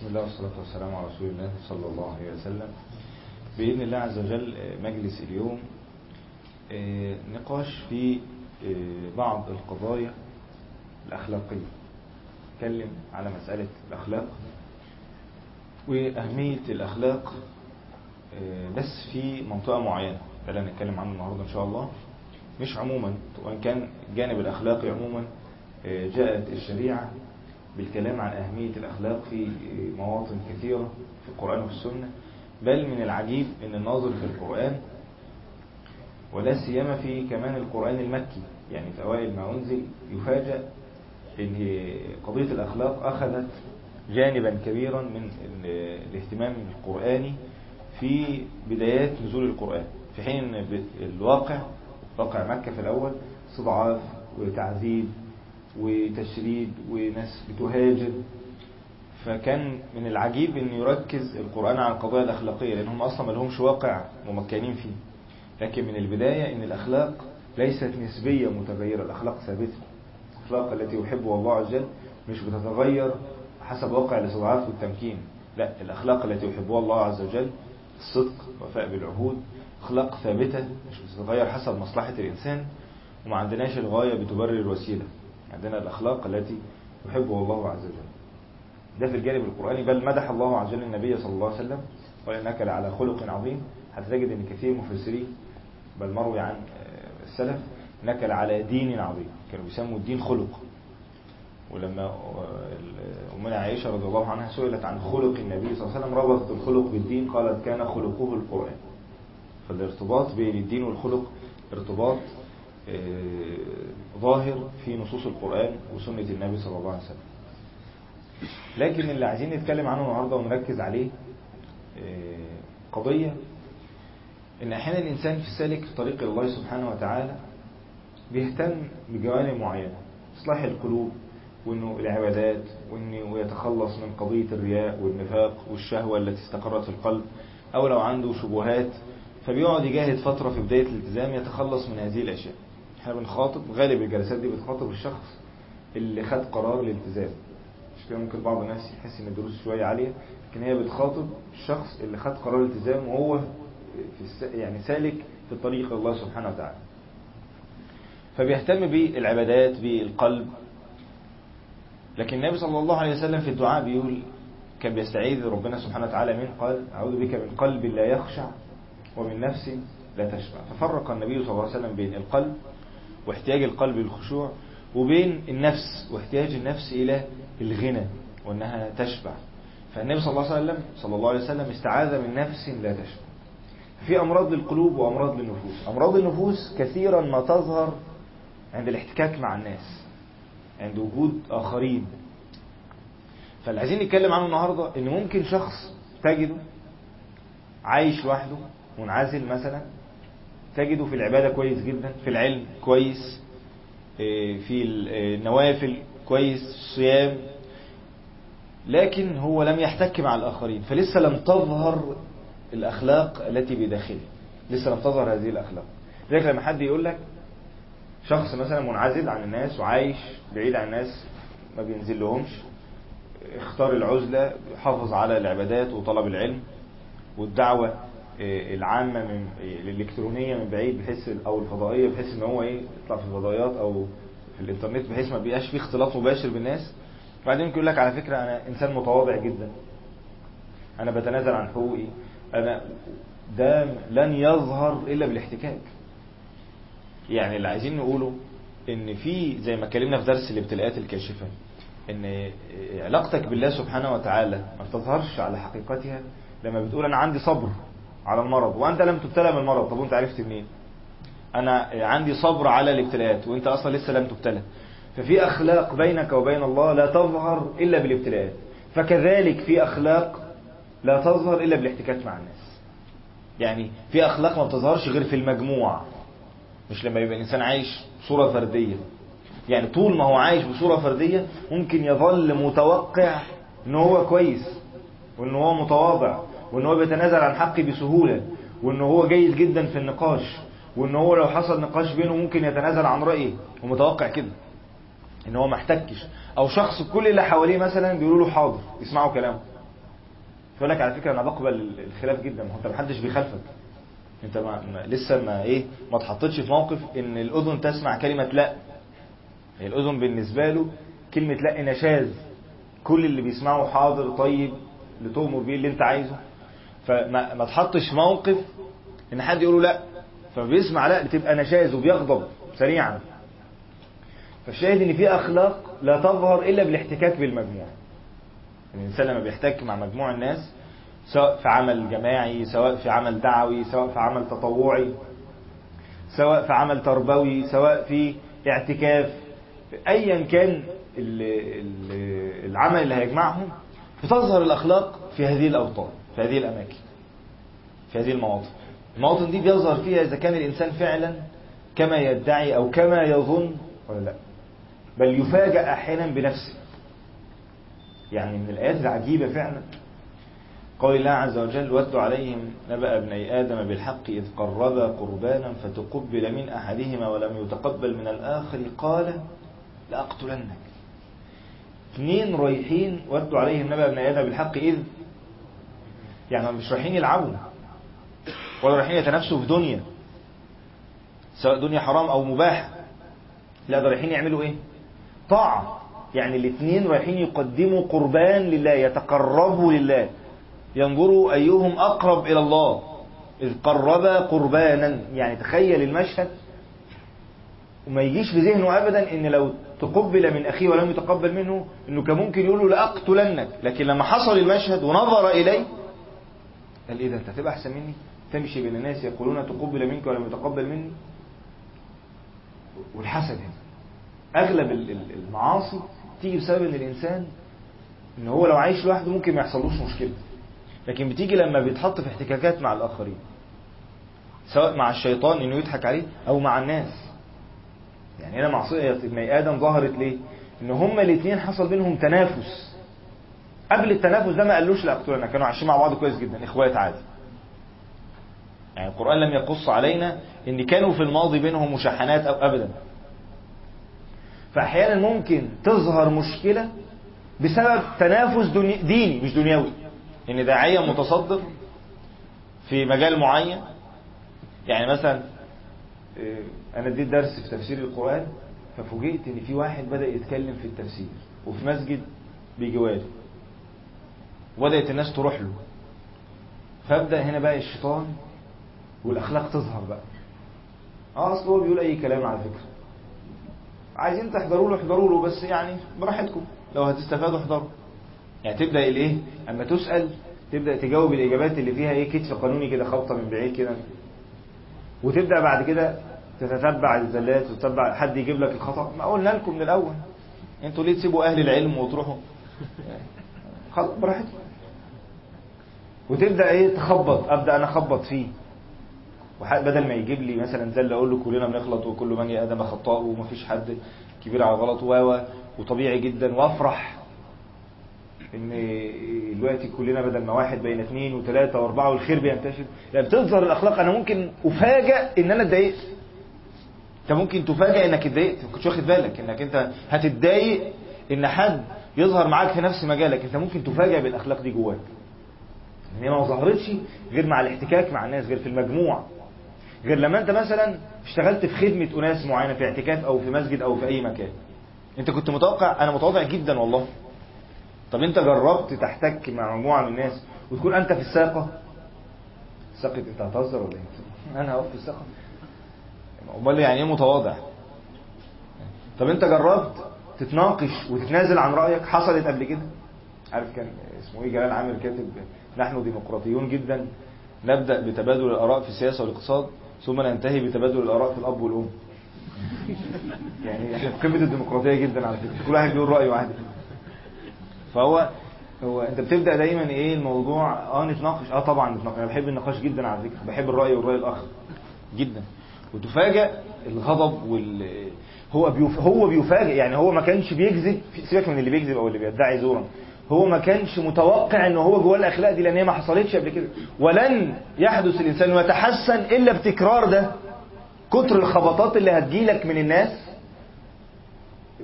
بسم الله والصلاة والسلام على رسول الله صلى الله عليه وسلم. بإذن الله عز وجل مجلس اليوم نقاش في بعض القضايا الأخلاقية. نتكلم على مسألة الأخلاق وأهمية الأخلاق بس في منطقة معينة ده اللي هنتكلم عنه النهاردة إن شاء الله. مش عموما وإن كان الجانب الأخلاقي عموما جاءت الشريعة بالكلام عن أهمية الأخلاق في مواطن كثيرة في القرآن وفي السنة بل من العجيب أن الناظر في القرآن ولا سيما في كمان القرآن المكي يعني في أوائل ما أنزل يفاجأ أن قضية الأخلاق أخذت جانبا كبيرا من الاهتمام القرآني في بدايات نزول القرآن في حين الواقع واقع مكة في الأول استضعاف وتعذيب وتشريد وناس بتهاجر. فكان من العجيب إن يركز القرآن على القضايا الأخلاقية لأنهم أصلا ما لهمش واقع ممكنين فيه. لكن من البداية إن الأخلاق ليست نسبية متغيرة. الأخلاق ثابتة. الأخلاق التي يحبها الله عز وجل مش بتتغير حسب واقع الاستضعاف والتمكين. لا الأخلاق التي يحبها الله عز وجل الصدق وفاء بالعهود. أخلاق ثابتة مش بتتغير حسب مصلحة الإنسان. وما عندناش الغاية بتبرر الوسيلة. عندنا الأخلاق التي يحبها الله عز وجل. ده في الجانب القرآني. بل مدح الله عز وجل النبي صلى الله عليه وسلم وإنك لعلى خلق عظيم. هتجد أن كثير مفسرين بل مروي عن السلف إنك لعلى دين عظيم. كانوا بيسموا الدين خلق. ولما أمنا عائشة رضي الله عنها سئلت عن خلق النبي صلى الله عليه وسلم ربطت الخلق بالدين؟ قالت كان خلقه القرآن. فالارتباط بين الدين والخلق ارتباط ظاهر في نصوص القرآن وسنة النبي صلى الله عليه وسلم. لكن اللي عايزين نتكلم عنه النهاردة ونركز عليه قضية إن أحيانا الإنسان في سالك في طريق الله سبحانه وتعالى بيهتم بجوانب معينة إصلاح القلوب وإنه العبادات وإنه يتخلص من قضية الرياء والنفاق والشهوة التي استقرت في القلب أو لو عنده شبهات فبيقعد يجاهد فترة في بداية الالتزام يتخلص من هذه الأشياء. إحنا بنخاطب غالب الجلسات دي بتخاطب الشخص اللي خد قرار الالتزام. مش كده ممكن بعض الناس يحس إن الدروس شوية عالية لكن هي بتخاطب الشخص اللي خد قرار الالتزام وهو في الس... يعني سالك في طريق الله سبحانه وتعالى. فبيهتم بالعبادات بالقلب. لكن النبي صلى الله عليه وسلم في الدعاء بيقول كان بيستعيذ ربنا سبحانه وتعالى من قال أعوذ بك من قلب لا يخشع ومن نفس لا تشبع. ففرق النبي صلى الله عليه وسلم بين القلب واحتياج القلب للخشوع وبين النفس واحتياج النفس إلى الغنى وأنها تشبع. فالنبي صلى الله عليه وسلم صلى الله عليه وسلم استعاذ من نفس لا تشبع. في أمراض للقلوب وأمراض للنفوس. أمراض النفوس كثيرا ما تظهر عند الاحتكاك مع الناس عند وجود آخرين. فاللي عايزين نتكلم عنه النهاردة إن ممكن شخص تجده عايش لوحده منعزل مثلا تجده في العبادة كويس جدا في العلم كويس في النوافل كويس الصيام. لكن هو لم يحتك مع الآخرين فلسه لم تظهر الأخلاق التي بداخله. لسه لم تظهر هذه الأخلاق. لذلك لما حد يقول لك شخص مثلا منعزل عن الناس وعايش بعيد عن الناس ما بينزل لهمش اختار العزلة حافظ على العبادات وطلب العلم والدعوة. العامة من الإلكترونية من بعيد بحيث أو الفضائية بحيث إن هو إيه يطلع في الفضائيات أو في الإنترنت بحيث ما بيبقاش فيه اختلاط مباشر بالناس. بعدين يقول لك على فكرة أنا إنسان متواضع جدا. أنا بتنازل عن حقوقي. أنا ده لن يظهر إلا بالاحتكاك. يعني اللي عايزين نقوله إن في زي ما اتكلمنا في درس الابتلاءات الكاشفة إن علاقتك بالله سبحانه وتعالى ما بتظهرش على حقيقتها. لما بتقول أنا عندي صبر على المرض. وأنت لم تبتلى من المرض. طب وأنت عرفت منين؟ أنا عندي صبر على الابتلاءات. وأنت أصلا لسه لم تبتلى. ففي أخلاق بينك وبين الله لا تظهر إلا بالابتلاءات. فكذلك في أخلاق لا تظهر إلا بالاحتكاك مع الناس. يعني في أخلاق ما بتظهرش غير في المجموع مش لما يبقى الإنسان عايش صورة فردية. يعني طول ما هو عايش بصورة فردية ممكن يظل متوقع إن هو كويس وإن هو متواضع. وإن هو بيتنازل عن حقه بسهولة وإن هو جيد جدا في النقاش وإن هو لو حصل نقاش بينه ممكن يتنازل عن رأيه. ومتوقع كده إن هو ما احتكش. أو شخص كل اللي حواليه مثلا بيقولوا له حاضر يسمعوا كلامه. تقول لك على فكرة أنا بقبل الخلاف جدا. ما أنت ما حدش بيخالفك. أنت ما ما لسه ما إيه ما اتحطتش في موقف إن الأذن تسمع كلمة لا. هي الأذن بالنسبة له كلمة لا نشاز كل اللي بيسمعه حاضر طيب اللي تؤمر بيه اللي أنت عايزه. فما ما تحطش موقف إن حد يقول له لا. فبيسمع لا بتبقى نشاز وبيغضب سريعا. فالشاهد إن في أخلاق لا تظهر إلا بالاحتكاك بالمجموع. الإنسان لما بيحتك مع مجموع الناس سواء في عمل جماعي سواء في عمل دعوي سواء في عمل تطوعي سواء في عمل تربوي سواء في اعتكاف ايا كان ال- ال- العمل اللي هيجمعهم بتظهر الأخلاق في هذه الأوطان. في هذه الأماكن في هذه المواطن. المواطن دي بيظهر فيها إذا كان الإنسان فعلا كما يدعي أو كما يظن ولا لأ. بل يفاجأ أحيانا بنفسه. يعني من الآيات العجيبة فعلا. قول الله عز وجل واتل عليهم نبأ ابني آدم بالحق إذ قربا قربانا فتقبل من أحدهما ولم يتقبل من الآخر قال لأقتلنك. اثنين رايحين واتلوا عليهم نبأ ابني آدم بالحق إذ يعني مش رايحين يلعبوا ولا رايحين يتنافسوا في دنيا سواء دنيا حرام أو مباح لا ده رايحين يعملوا إيه؟ طاعة. يعني الاثنين رايحين يقدموا قربان لله يتقربوا لله. ينظروا أيهم أقرب إلى الله إذ قربا قربانا. يعني تخيل المشهد وما يجيش في ذهنه أبدا إن لو تقبل من أخيه ولم يتقبل منه إنه كان ممكن يقول له لأقتلنك. لكن لما حصل المشهد ونظر إليه قال إيه ده؟ أنت هتبقى أحسن مني؟ تمشي بين الناس يقولون تقبل منك ولم يتقبل مني. والحسد هنا. ال- المعاصي تيجي بسبب إن الإنسان إن هو لو عايش لوحده ممكن ما يحصلوش مشكلة. لكن بتيجي لما بيتحط في احتكاكات مع الآخرين سواء مع الشيطان إنه يضحك عليه أو مع الناس. يعني هنا معصية ابن آدم ظهرت ليه؟ إن هما الاثنين حصل بينهم تنافس. قبل التنافس ده ما قالوش لا اقتلنا كانوا عايشين مع بعض كويس جدا إخوات عادي. يعني القرآن لم يقص علينا إن كانوا في الماضي بينهم مشاحنات أو ابدا. فاحيانا ممكن تظهر مشكلة بسبب تنافس ديني مش دنيوي. إن داعية متصدر في مجال معين. يعني مثلا إيه، أنا اديت درس في تفسير القرآن ففوجئت إن في واحد بدأ يتكلم في التفسير وفي مسجد بجواره وبدأت الناس تروح له. فابدأ هنا بقى الشيطان والأخلاق تظهر بقى. آه أصل هو بيقول أي كلام على فكرة. عايزين تحضروا له احضروا له بس يعني براحتكم. لو هتستفادوا احضروا. يعني تبدأ الايه أما تسأل تبدأ تجاوب الإجابات اللي فيها إيه؟ كتف قانوني كده خبطة من بعيد كده. وتبدأ بعد كده تتتبع الزلات وتتبع حد يجيب لك الخطأ. ما قلنا لكم من الأول. أنتوا ليه تسيبوا أهل العلم وتروحوا؟ خلاص براحتكم وتبدأ إيه؟ تخبط. أبدأ أنا أخبط فيه. بدل ما يجيب لي مثلا زل أقول له كلنا بنغلط وكل من آدم خطاء ومفيش حد كبير على غلط و وطبيعي جدا. وأفرح إن دلوقتي كلنا بدل ما واحد بين اثنين وثلاثه وأربعة والخير بينتشر. يعني بتظهر الأخلاق. أنا ممكن افاجئ إن أنا اتضايقت. أنت ممكن تفاجئ إنك اتضايقت. ما كنتش واخد بالك إنك أنت هتتضايق إن حد يظهر معاك في نفس مجالك. انت ممكن تفاجئ بالأخلاق دي جواك. ان هي ما ظهرتش غير مع الاحتكاك مع الناس غير في المجموع. غير لما انت مثلا اشتغلت في خدمة أناس معينة في اعتكاف أو في مسجد أو في أي مكان. انت كنت متوقع أنا متواضع جدا والله. طب انت جربت تحتك مع مجموعة من الناس وتكون أنت في الساقة؟ ساقة انت هتهزر ولا إيه؟ أنا هقف في الساقة. أمال يعني إيه متواضع؟ طب انت جربت تتناقش وتتنازل عن رأيك. حصلت قبل كده؟ عارف كان اسمه إيه؟ جلال عامر كاتب نحن ديمقراطيون جدا نبدأ بتبادل الآراء في السياسة والاقتصاد ثم ننتهي بتبادل الآراء في الأب والأم. يعني إحنا في قمة الديمقراطية جدا على فكرة. كل واحد بيقول رأيه عادي فهو هو أنت بتبدأ دايما إيه؟ الموضوع آه نتناقش. آه طبعا نتناقش. أنا بحب النقاش جدا على فكرة. بحب الرأي والرأي الآخر. جدا. وتفاجأ الغضب وال هو بيف... هو بيفاجئ يعني هو ما كانش بيكذب سيبك من اللي بيكذب أو اللي بيدعي زورا. هو ما كانش متوقع إن هو جواه الأخلاق دي لأن هي ما حصلتش قبل كده. ولن يحدث الإنسان ويتحسن إلا بتكرار ده. كتر الخبطات اللي هتجيلك من الناس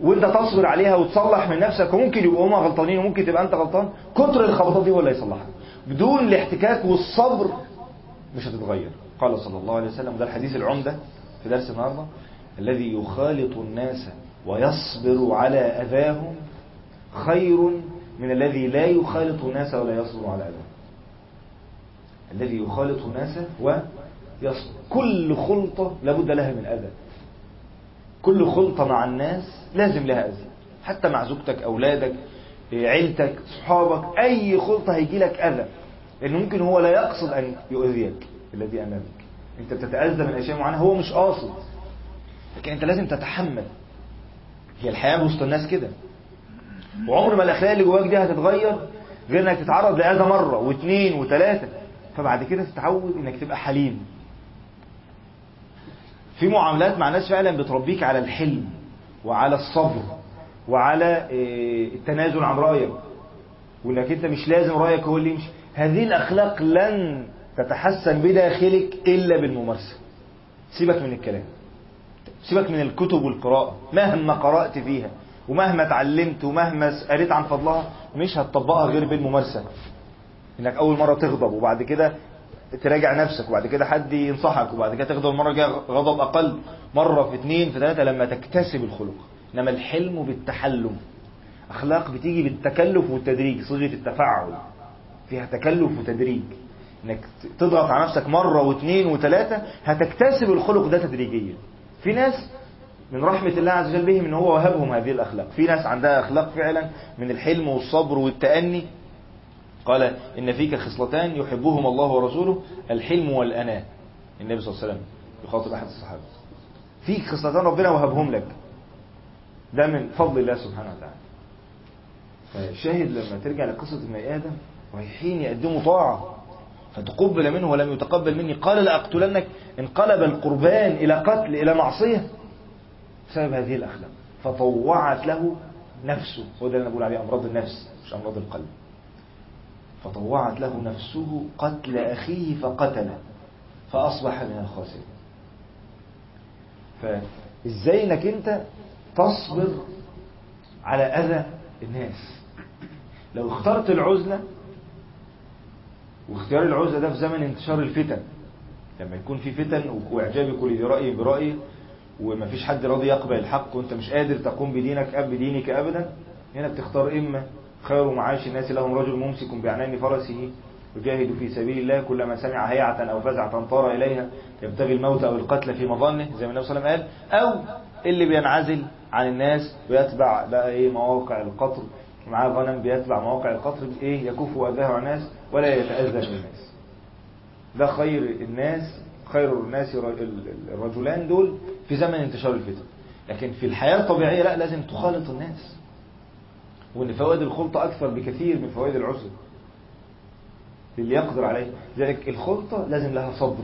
وأنت تصبر عليها وتصلح من نفسك وممكن يبقوا هما غلطانين وممكن تبقى أنت غلطان كتر الخبطات دي هو اللي هيصلحها بدون الاحتكاك والصبر مش هتتغير. قال صلى الله عليه وسلم ده الحديث العمدة في درس النهارده. الذي يخالط الناس ويصبر على أذاهم خير من الذي لا يخالط الناس ولا يصبر على أذاهم. الذي يخالط الناس ويصبر. كل خلطة لابد لها من أذى. كل خلطة مع الناس لازم لها أذى. حتى مع زوجتك أولادك عيلتك صحابك أي خلطة هيجي لك أذى. لأنه ممكن هو لا يقصد أن يؤذيك الذي أمامك أنت بتتأذى من أشياء معينة هو مش قاصد. لكن أنت لازم تتحمل. هي الحياة وسط الناس كده. وعمر ما الأخلاق اللي جواك دي هتتغير غير إنك تتعرض لأذى مرة واثنين وثلاثة فبعد كده تتعود إنك تبقى حليم. في معاملات مع ناس فعلا بتربيك على الحلم وعلى الصبر وعلى التنازل عن رأيك. وإنك أنت مش لازم رأيك هو اللي يمشي. هذه الأخلاق لن تتحسن بداخلك إلا بالممارسة. سيبك من الكلام. سيبك من الكتب والقراءة. مهما قرأت فيها ومهما اتعلمت ومهما قريت عن فضلها مش هتطبقها غير بالممارسة. إنك أول مرة تغضب وبعد كده تراجع نفسك وبعد كده حد ينصحك وبعد كده تغضب المرة الجاية غضب أقل مرة في اثنين في ثلاثة لما تكتسب الخلق. إنما الحلم بالتحلم. أخلاق بتيجي بالتكلف والتدريج صيغة التفاعل. فيها تكلف وتدريج. إنك تضغط على نفسك مرة واثنين وثلاثة هتكتسب الخلق ده تدريجيا. في ناس من رحمة الله عز وجل بهم إن هو وهبهم هذه الأخلاق. في ناس عندها أخلاق فعلا من الحلم والصبر والتأني. قال إن فيك خصلتان يحبهما الله ورسوله الحلم والأناة. النبي صلى الله عليه وسلم يخاطب أحد الصحابة. فيك خصلتان ربنا وهبهم لك. ده من فضل الله سبحانه وتعالى. فالشاهد لما ترجع لقصة ابن آدم رايحين يقدموا طاعة. فتقبل منه ولم يتقبل مني. قال لأقتلنك. انقلب القربان إلى قتل إلى معصية بسبب هذه الأخلاق. فطوعت له نفسه. وده اللي أنا بقول عليه أمراض النفس مش أمراض القلب. فطوعت له نفسه قتل أخيه فقتله فأصبح من الخاسرين. فإزاي إنك أنت تصبر على أذى الناس؟ لو اخترت العزلة واختيار العزلة ده في زمن انتشار الفتن. لما يكون في فتن واعجاب كل ذي رأي برأيه ومفيش حد راضي يقبل الحق وانت مش قادر تقوم بدينك أب بدينك أبدا هنا بتختار إما خير معاش الناس لهم رجل ممسك بعنان فرسه يجاهد في سبيل الله كلما سمع هيعة أو فزعة طار إليها يبتغي الموت أو القتل في مظنه زي ما النبي صلى الله عليه وسلم قال أو اللي بينعزل عن الناس ويتبع بقى إيه مواقع القطر معاه غنم بيتبع مواقع القطر إيه يكف أذاه عن الناس ولا يتأذى من الناس ده خير الناس خير الناس الرجلان دول في زمن انتشار الفتن. لكن في الحياة الطبيعية لا لازم تخالط الناس. وإن فوائد الخلطة أكثر بكثير من فوائد العزل اللي يقدر عليه. ذلك الخلطة لازم لها صبر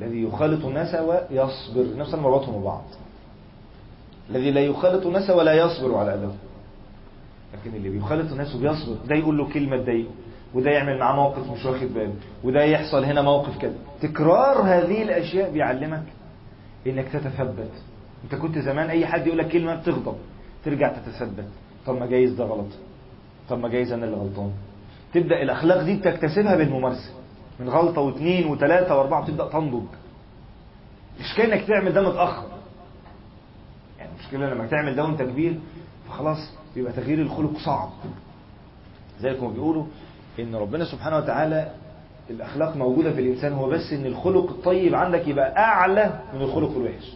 الذي يخالط الناس ويصبر. نفس مربطهم ببعض الذي لا يخالط الناس ولا يصبر على أذاه لكن اللي بيخالط الناس وبيصبر ده يقول له كلمة تضايقه وده يعمل معاه موقف مش واخد باله وده يحصل هنا موقف كده. تكرار هذه الأشياء بيعلمك إنك تتثبت. أنت كنت زمان أي حد يقول لك كلمة بتغضب ترجع تتثبت. طب ما جايز ده غلط. طب ما جايز أنا اللي غلطان. تبدأ الأخلاق دي تكتسبها بالممارسة. من غلطة واثنين وثلاثة وأربعة بتبدأ تنضج. مش كأنك تعمل ده متأخر. يعني المشكلة لما تعمل ده وأنت كبير فخلاص بيبقى تغيير الخلق صعب. زي ما بيقولوا إن ربنا سبحانه وتعالى الأخلاق موجودة في الإنسان هو بس إن الخلق الطيب عندك يبقى أعلى من الخلق الوحش.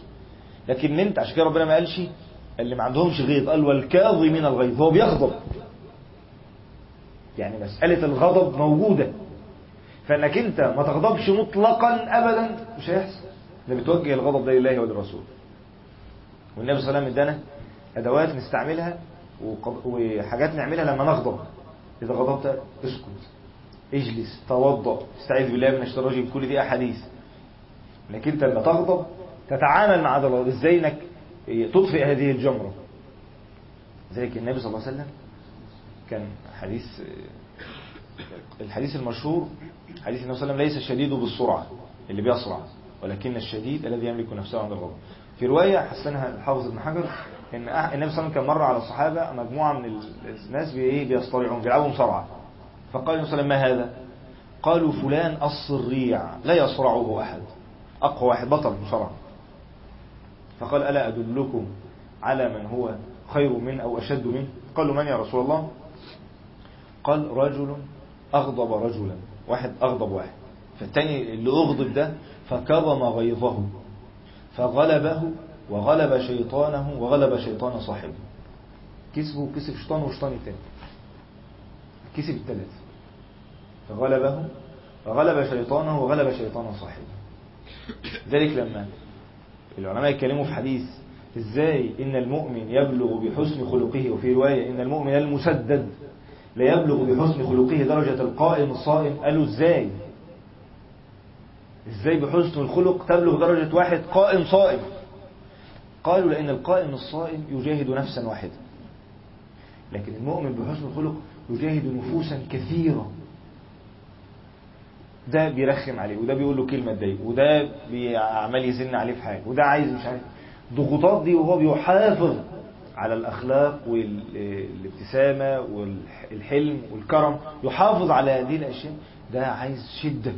لكن أنت عشان كده ربنا ما قالش اللي ما عندهمش غيظ قال والكاظمين الغيظ هو بيغضب. يعني مسألة الغضب موجودة. فإنك أنت ما تغضبش مطلقا ابدا مش هيحصل. ده بتوجه الغضب ده لله وللرسول والنبي صلى الله عليه وسلم إدانا أدوات نستعملها وحاجات نعملها لما نغضب. إذا غضبت اسكت. اجلس توضأ. استعيذ بالله من الشيطان كل دي أحاديث. انك أنت لما تغضب تتعامل مع ده إزاي إنك تطفئ هذه الجمرة؟ ذلك النبي صلى الله عليه وسلم كان حديث الحديث المشهور حديث النبي صلى الله عليه وسلم ليس الشديد بالسرعة اللي بيسرع ولكن الشديد الذي يملك نفسه عند الغضب. في رواية حسنها الحافظ ابن حجر إن النبي صلى الله عليه وسلم كان مر على الصحابة مجموعة من الناس بي بيصطرعون بيلعبوا مصارعة فقال النبي صلى الله عليه وسلم ما هذا؟ قالوا فلان الصريع لا يصرعه أحد أقوى واحد بطل مصارعة فقال ألا أدلكم على من هو خير من أو أشد منه؟ قالوا من يا رسول الله؟ قال رجل أغضب رجلا واحد أغضب واحد. فالتاني اللي أغضب ده فكظم غيظه فغلبه وغلب شيطانه وغلب شيطان صاحبه. كسبه كسب شيطانه وشيطان التاني. كسب الثلاثة فغلبه وغلب شيطانه وغلب شيطان صاحبه. ذلك لما العلماء يتكلموا في حديث إزاي إن المؤمن يبلغ بحسن خلقه وفي رواية إن المؤمن المسدد لا يبلغ بحسن خلقه درجة القائم الصائم. قالوا إزاي؟ إزاي بحسن الخلق تبلغ درجة واحد قائم صائم؟ قالوا لأن القائم الصائم يجاهد نفسا واحدة لكن المؤمن بحسن الخلق يجاهد نفوسا كثيرة. ده بيرخم عليه وده بيقول له كلمة تضايقه وده عمال يزن عليه في حاجة وده عايز مش عارف. ضغوطات دي وهو بيحافظ على الأخلاق والابتسامة والحلم والكرم يحافظ على هذه الأشياء. ده عايز شدة.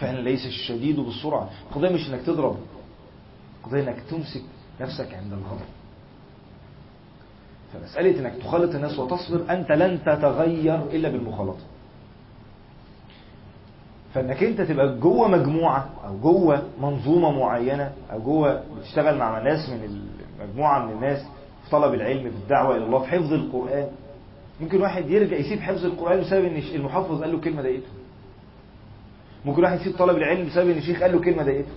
فعلا ليس الشديد بالسرعة. القضية مش إنك تضرب القضية إنك تمسك نفسك عند الغضب. فمسألة إنك تخالط الناس وتصبر أنت لن تتغير إلا بالمخالطة. فإنك أنت تبقى جوه مجموعة أو جوه منظومة معينة أو جوه بتشتغل مع ناس من مجموعة من الناس في طلب العلم في الدعوة إلى الله في حفظ القرآن. ممكن واحد يرجع يسيب حفظ القرآن بسبب إن المحفظ قال له كلمة ضايقته. ممكن واحد يسيب طلب العلم بسبب إن الشيخ قال له كلمة ضايقته.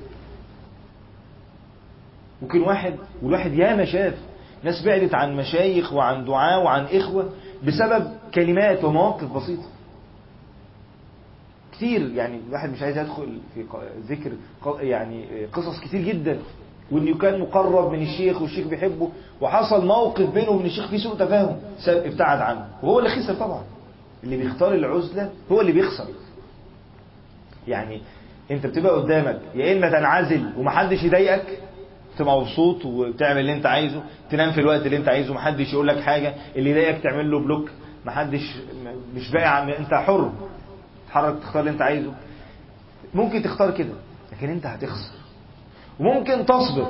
ممكن واحد والواحد ياما شاف. ناس بعدت عن مشايخ وعن دعاء وعن إخوة بسبب كلمات ومواقف بسيطة. كتير يعني الواحد مش عايز يدخل في ذكر يعني قصص كتير جدا. وإنه كان مقرب من الشيخ والشيخ بيحبه. وحصل موقف بينه وبين الشيخ فيه سوء تفاهم ابتعد عنه. وهو اللي خسر طبعا. اللي بيختار العزلة هو اللي بيخسر. يعني أنت بتبقى قدامك يا إما تنعزل ومحدش يضايقك تبقى مبسوط وتعمل اللي انت عايزه تنام في الوقت اللي انت عايزه محدش يقول لك حاجة اللي يضايقك تعمل له بلوك محدش مش باقي انت حر تتحرك تختار اللي انت عايزه. ممكن تختار كده لكن انت هتخسر. وممكن تصبر.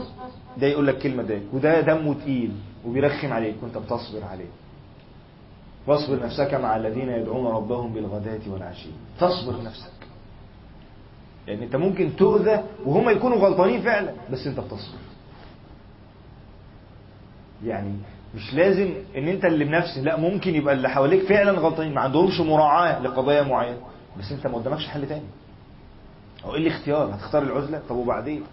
ده يقول لك كلمة ده وده دمه تقيل وبيرخم عليك وانت بتصبر عليه. واصبر نفسك مع الذين يدعون ربهم بالغداة والعشي. تصبر نفسك. لأن يعني انت ممكن تؤذى وهم يكونوا غلطانين فعلا بس انت بتصبر. يعني مش لازم إن أنت اللي بنفسك لا ممكن يبقى اللي حواليك فعلا غلطانين ما عندهمش مراعاة لقضايا معينة بس أنت ما قدامكش حل تاني. أو إيه الاختيار؟ هتختار العزلة؟ طب وبعدين؟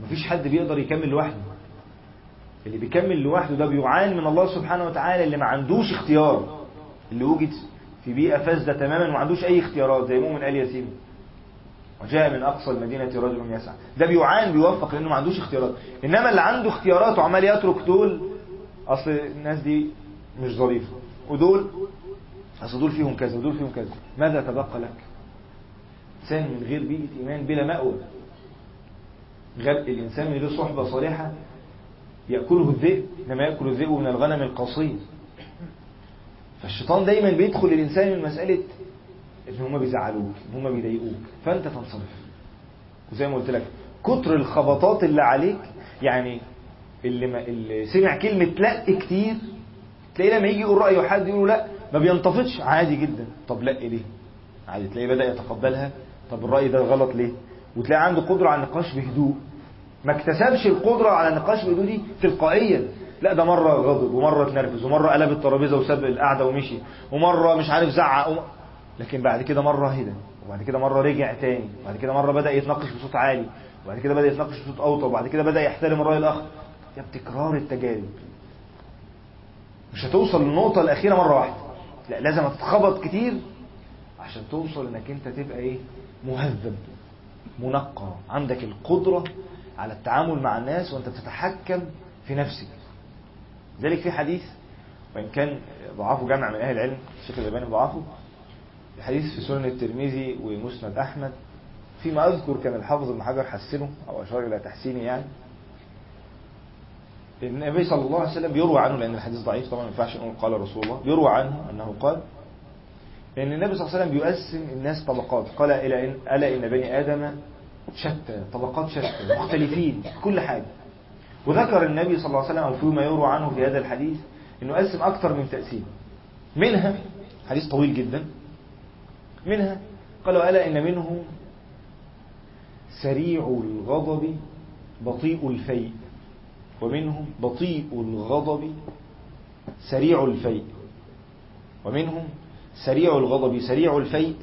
مفيش حد بيقدر يكمل لوحده. اللي بيكمل لوحده ده بيعاني من الله سبحانه وتعالى اللي ما عندوش اختيار. اللي وجد في بيئة فاسدة تماما وما عندوش أي اختيارات زي مؤمن آل ياسين. وجاء من أقصى المدينة رجل يسعى. ده بيعان بيوفق لأنه ما عندوش اختيارات. إنما اللي عنده اختيارات وعمال يترك دول أصل الناس دي مش ظريفة. ودول أصل دول فيهم كذا ودول فيهم كذا. ماذا تبقى لك؟ إنسان من غير بيئة إيمان بلا مأوى. الإنسان من غير صحبة صالحة يأكله الذئب إنما يأكل الذئب من الغنم القصير. فالشيطان دايما بيدخل الإنسان من مسألة إن هم بيزعلوك إن هم بيضايقوك. فأنت تنصرف. وزي ما قلت لك كتر الخبطات اللي عليك يعني اللي, ما اللي سمع كلمة لأ كتير تلاقيه لما يجي يقول رأيه حد يقول لأ ما بينتفضش. عادي جدا. طب لأ ليه؟ عادي تلاقيه بدأ يتقبلها. طب الرأي ده غلط ليه؟ وتلاقي عنده قدرة على النقاش بهدوء. ما اكتسبش القدرة على النقاش بهدوء دي تلقائيا. لأ ده مرة غضب ومرة اتنرفز ومرة قلب الترابيزة وساب القعدة ومشي ومرة مش عارف زعق. لكن بعد كده مرة هدى وبعد كده مرة رجع تاني وبعد كده مرة بدأ يتناقش بصوت عالي وبعد كده بدأ يتناقش بصوت أوطى وبعد كده بدأ يحترم الرأي الآخر. ده بتكرار التجارب. مش هتوصل للنقطة الأخيرة مرة واحدة. لا لازم هتتخبط كتير عشان توصل إنك أنت تبقى إيه؟ مهذب منقى. عندك القدرة على التعامل مع الناس وأنت بتتحكم في نفسك. ذلك في حديث وإن كان ضعفه جمع من أهل العلم الشيخ الألباني ضعفه الحديث في سنن الترمذي ومسند أحمد فيما أذكر كان الحافظ ابن حجر حسنه أو أشار إلى تحسينه يعني. النبي صلى الله عليه وسلم بيروى عنه لأن الحديث ضعيف طبعا ما ينفعش نقول قال رسول الله. بيروى عنه أنه قال لأن النبي صلى الله عليه وسلم بيقسم الناس طبقات. قال إلى إن ألا إن بني آدم شتى طبقات شتى مختلفين في كل حاجة. وذكر النبي صلى الله عليه وسلم أو فيما يروى عنه في هذا الحديث أنه قسم أكثر من تقسيم منها حديث طويل جدا. منها؟ قالوا ألا إن منهم سريع الغضب بطيء الفيء. ومنهم بطيء الغضب سريع الفيء. ومنهم سريع الغضب سريع الفيء.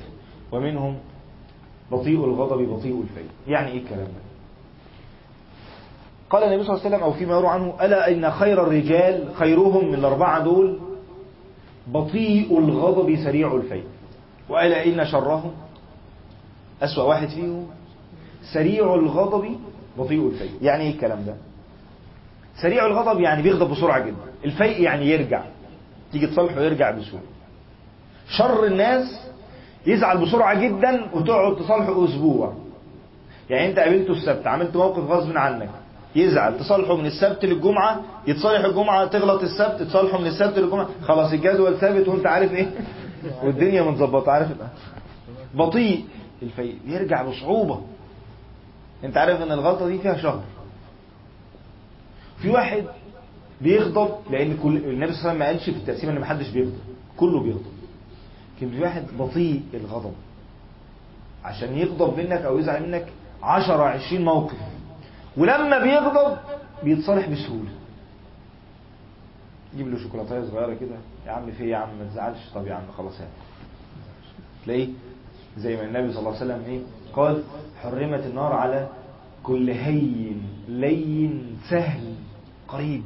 ومنهم بطيء الغضب بطيء الفيء. يعني إيه الكلام ده؟ قال النبي صلى الله عليه وسلم أو فيما يروى عنه ألا إن خير الرجال خيرهم من الأربعة دول؟ بطيء الغضب سريع الفيء. والا إن شرهم أسوأ واحد فيهم سريع الغضب بطيء الفيء. يعني إيه الكلام ده؟ سريع الغضب يعني بيغضب بسرعة جدا. الفيء يعني يرجع. تيجي تصالحه يرجع بسهولة. شر الناس يزعل بسرعة جدا وتقعد تصالحه أسبوع. يعني أنت قابلته السبت عملت موقف غصب عنك. يزعل. تصالحه من السبت للجمعة يتصالح الجمعة تغلط السبت تصالحه من السبت للجمعة. خلاص الجدول ثابت وأنت عارف إيه؟ والدنيا متظبطة عارف بطيء الفيء يرجع بصعوبة. انت عارف ان الغلطة دي فيها شهر. في واحد بيغضب لأن كل النبي صلى الله عليه وسلم ما قالش في التقسيم إن محدش بيغضب كله بيغضب. لكن في واحد بطيء الغضب. عشان يغضب منك أو يزعل منك 10 20 موقف. ولما بيغضب بيتصالح بسهولة. جيب له شوكولاته صغيرة كده. يا عم في يا عم؟ ما تزعلش. طب يا عم خلاص هات تلاقيه زي ما النبي صلى الله عليه وسلم إيه؟ قال حرمت النار على كل هين لين سهل قريب.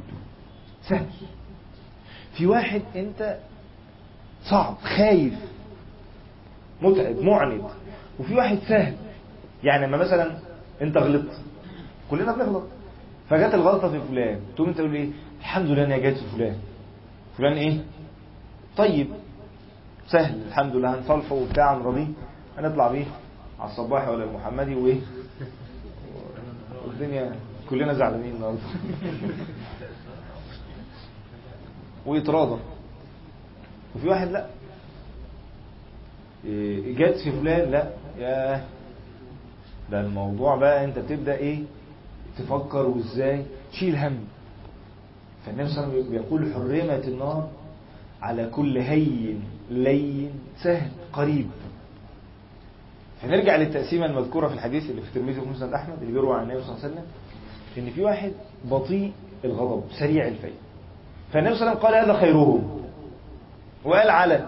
سهل. في واحد أنت صعب خايف متعب معند وفي واحد سهل. يعني لما مثلا أنت غلطت. كلنا بنغلط. فجت الغلطة في فلان. تقوم أنت تقول إيه؟ الحمد لله في فلان. فلان إيه؟ طيب. سهل. الحمد لله. هنصالحه وبتاع نراضيه هنطلع بيه على الصباحي ولا المحمدي وإيه؟ والدنيا كلنا زعلانين النهارده. ويتراضى وفي واحد لأ. جت في فلان لأ. يا ده الموضوع بقى أنت بتبدأ إيه؟ تفكر وإزاي؟ تشيل هم. فالنبي صلى الله عليه وسلم بيقول حرمت النار على كل هين لين سهل قريب. فنرجع للتقسيمة المذكورة في الحديث اللي في الترمذي وفي مسند أحمد اللي بيروى عن النبي صلى الله عليه وسلم إن في واحد بطيء الغضب سريع الفيء. فالنبي صلى الله عليه وسلم قال هذا خيرهم. وقال على.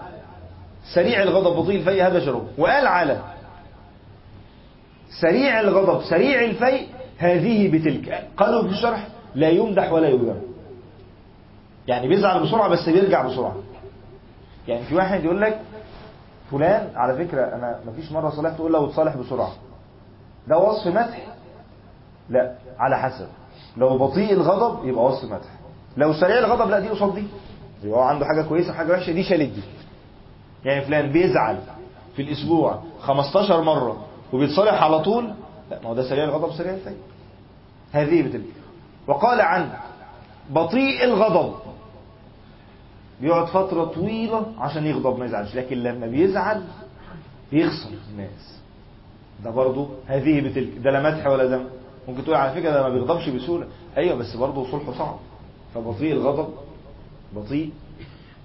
سريع الغضب بطيء الفيء هذا شره وقال على. سريع الغضب سريع الفيء هذه بتلك. قالوا في الشرح لا يمدح ولا يذم يعني بيزعل بسرعة بس بيرجع بسرعة. يعني في واحد يقول لك فلان على فكرة أنا مفيش مرة صالحت تقول له وتصالح بسرعة. ده وصف مدح. لا على حسب. لو بطيء الغضب يبقى وصف مدح. لو سريع الغضب لا دي قصاد دي. يبقى هو عنده حاجة كويسة وحاجة وحشة دي شالت دي. يعني فلان بيزعل في الأسبوع 15 مرة وبيتصالح على طول لا ما هو ده سريع الغضب سريع الفيء هذه بتلك. وقال عن بطيء الغضب. بيقعد فترة طويلة عشان يغضب ما يزعلش. لكن لما بيزعل بيخسر الناس. ده برضه هذه بتلك ده لا مدح ولا ذم ممكن تقول على فكرة ده ما بيغضبش بسهولة. أيوه بس برضه صلحه صعب. فبطيء الغضب بطيء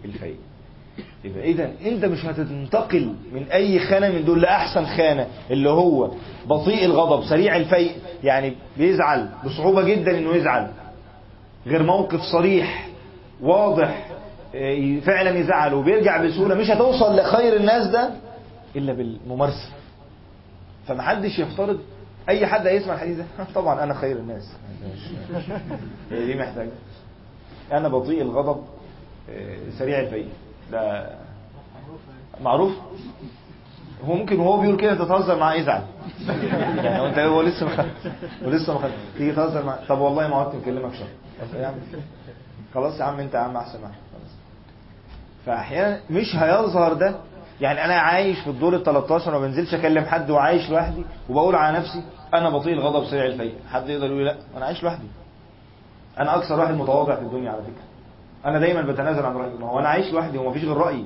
الفيء يبقى إذا أنت مش هتنتقل من أي خانة من دول لأحسن خانة اللي هو بطيء الغضب سريع الفيء. يعني بيزعل بصعوبة جدا إنه يزعل. غير موقف صريح واضح فعلا يزعل وبيرجع بسهولة مش هتوصل لخير الناس ده إلا بالممارسة. فمحدش يفترض أي حد هيسمع الحديث ده. طبعا أنا خير الناس. دي محتاجة أنا بطيء الغضب سريع الفيء. ده معروف؟ هو ممكن وهو بيقول كده تتهزر معاه يزعل. يعني هو انت هو لسه ما ولسه ما تيجي تهزر معاه. طب والله ما عدت مكلمك شهر خلاص يا عم انت يا عم احسن معايا خلاص. فأحيانا مش هيظهر ده. يعني أنا عايش في الدور ال 13 وما بنزلش أكلم حد وعايش لوحدي وبقول على نفسي أنا بطيء الغضب سريع الفيء. حد يقدر يقول لا أنا عايش لوحدي. أنا أكثر واحد متواضع في الدنيا على فكرة. أنا دايما بتنازل عن رأيي. ما هو أنا عايش لوحدي وما فيش غير رأيي.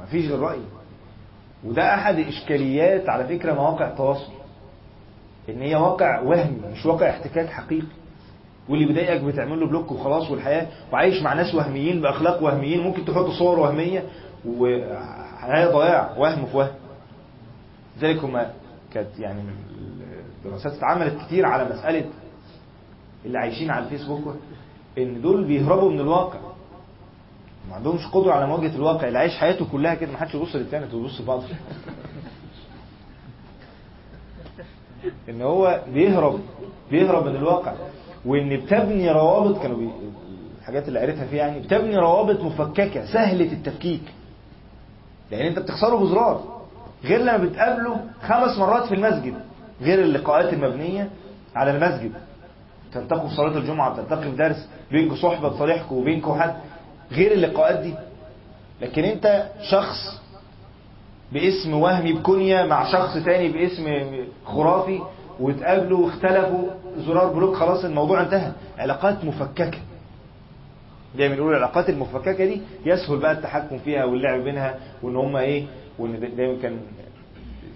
ما فيش غير رأيي. وده أحد إشكاليات على فكرة مواقع التواصل. إن هي واقع وهمي مش واقع احتكاك حقيقي. واللي بيضايقك بتعمل له بلوك وخلاص والحياة. وعايش مع ناس وهميين بأخلاق وهميين. ممكن تحط صور وهمية. وحياة ضياع وهم في وهم. لذلك هما كانت يعني الدراسات اتعملت كتير على مسألة اللي عايشين على الفيسبوك إن دول بيهربوا من الواقع. ما عندهمش قدرة على مواجهة الواقع. اللي عايش حياته كلها كده. ما حدش يبص للتاني بيبص لبعض. إن هو بيهرب بيهرب من الواقع. وإن بتبني روابط كانوا بي... الحاجات اللي قريتها فيها يعني بتبني روابط مفككة سهلة التفكيك. لأن أنت بتخسره بزرار. غير لما بتقابله خمس مرات في المسجد غير اللقاءات المبنية على المسجد. تلتقوا في صلاة الجمعة بتلتقي في درس بينكم صحبة بصالحكم وبينكم حد. غير اللقاءات دي. لكن أنت شخص باسم وهمي بكنية مع شخص تاني باسم خرافي وتقابلوا واختلفوا زرار بلوك خلاص الموضوع انتهى. علاقات مفككة. دايما بيقولوا العلاقات المفككة دي يسهل بقى التحكم فيها واللعب بينها وإن هم إيه وإن دايما كان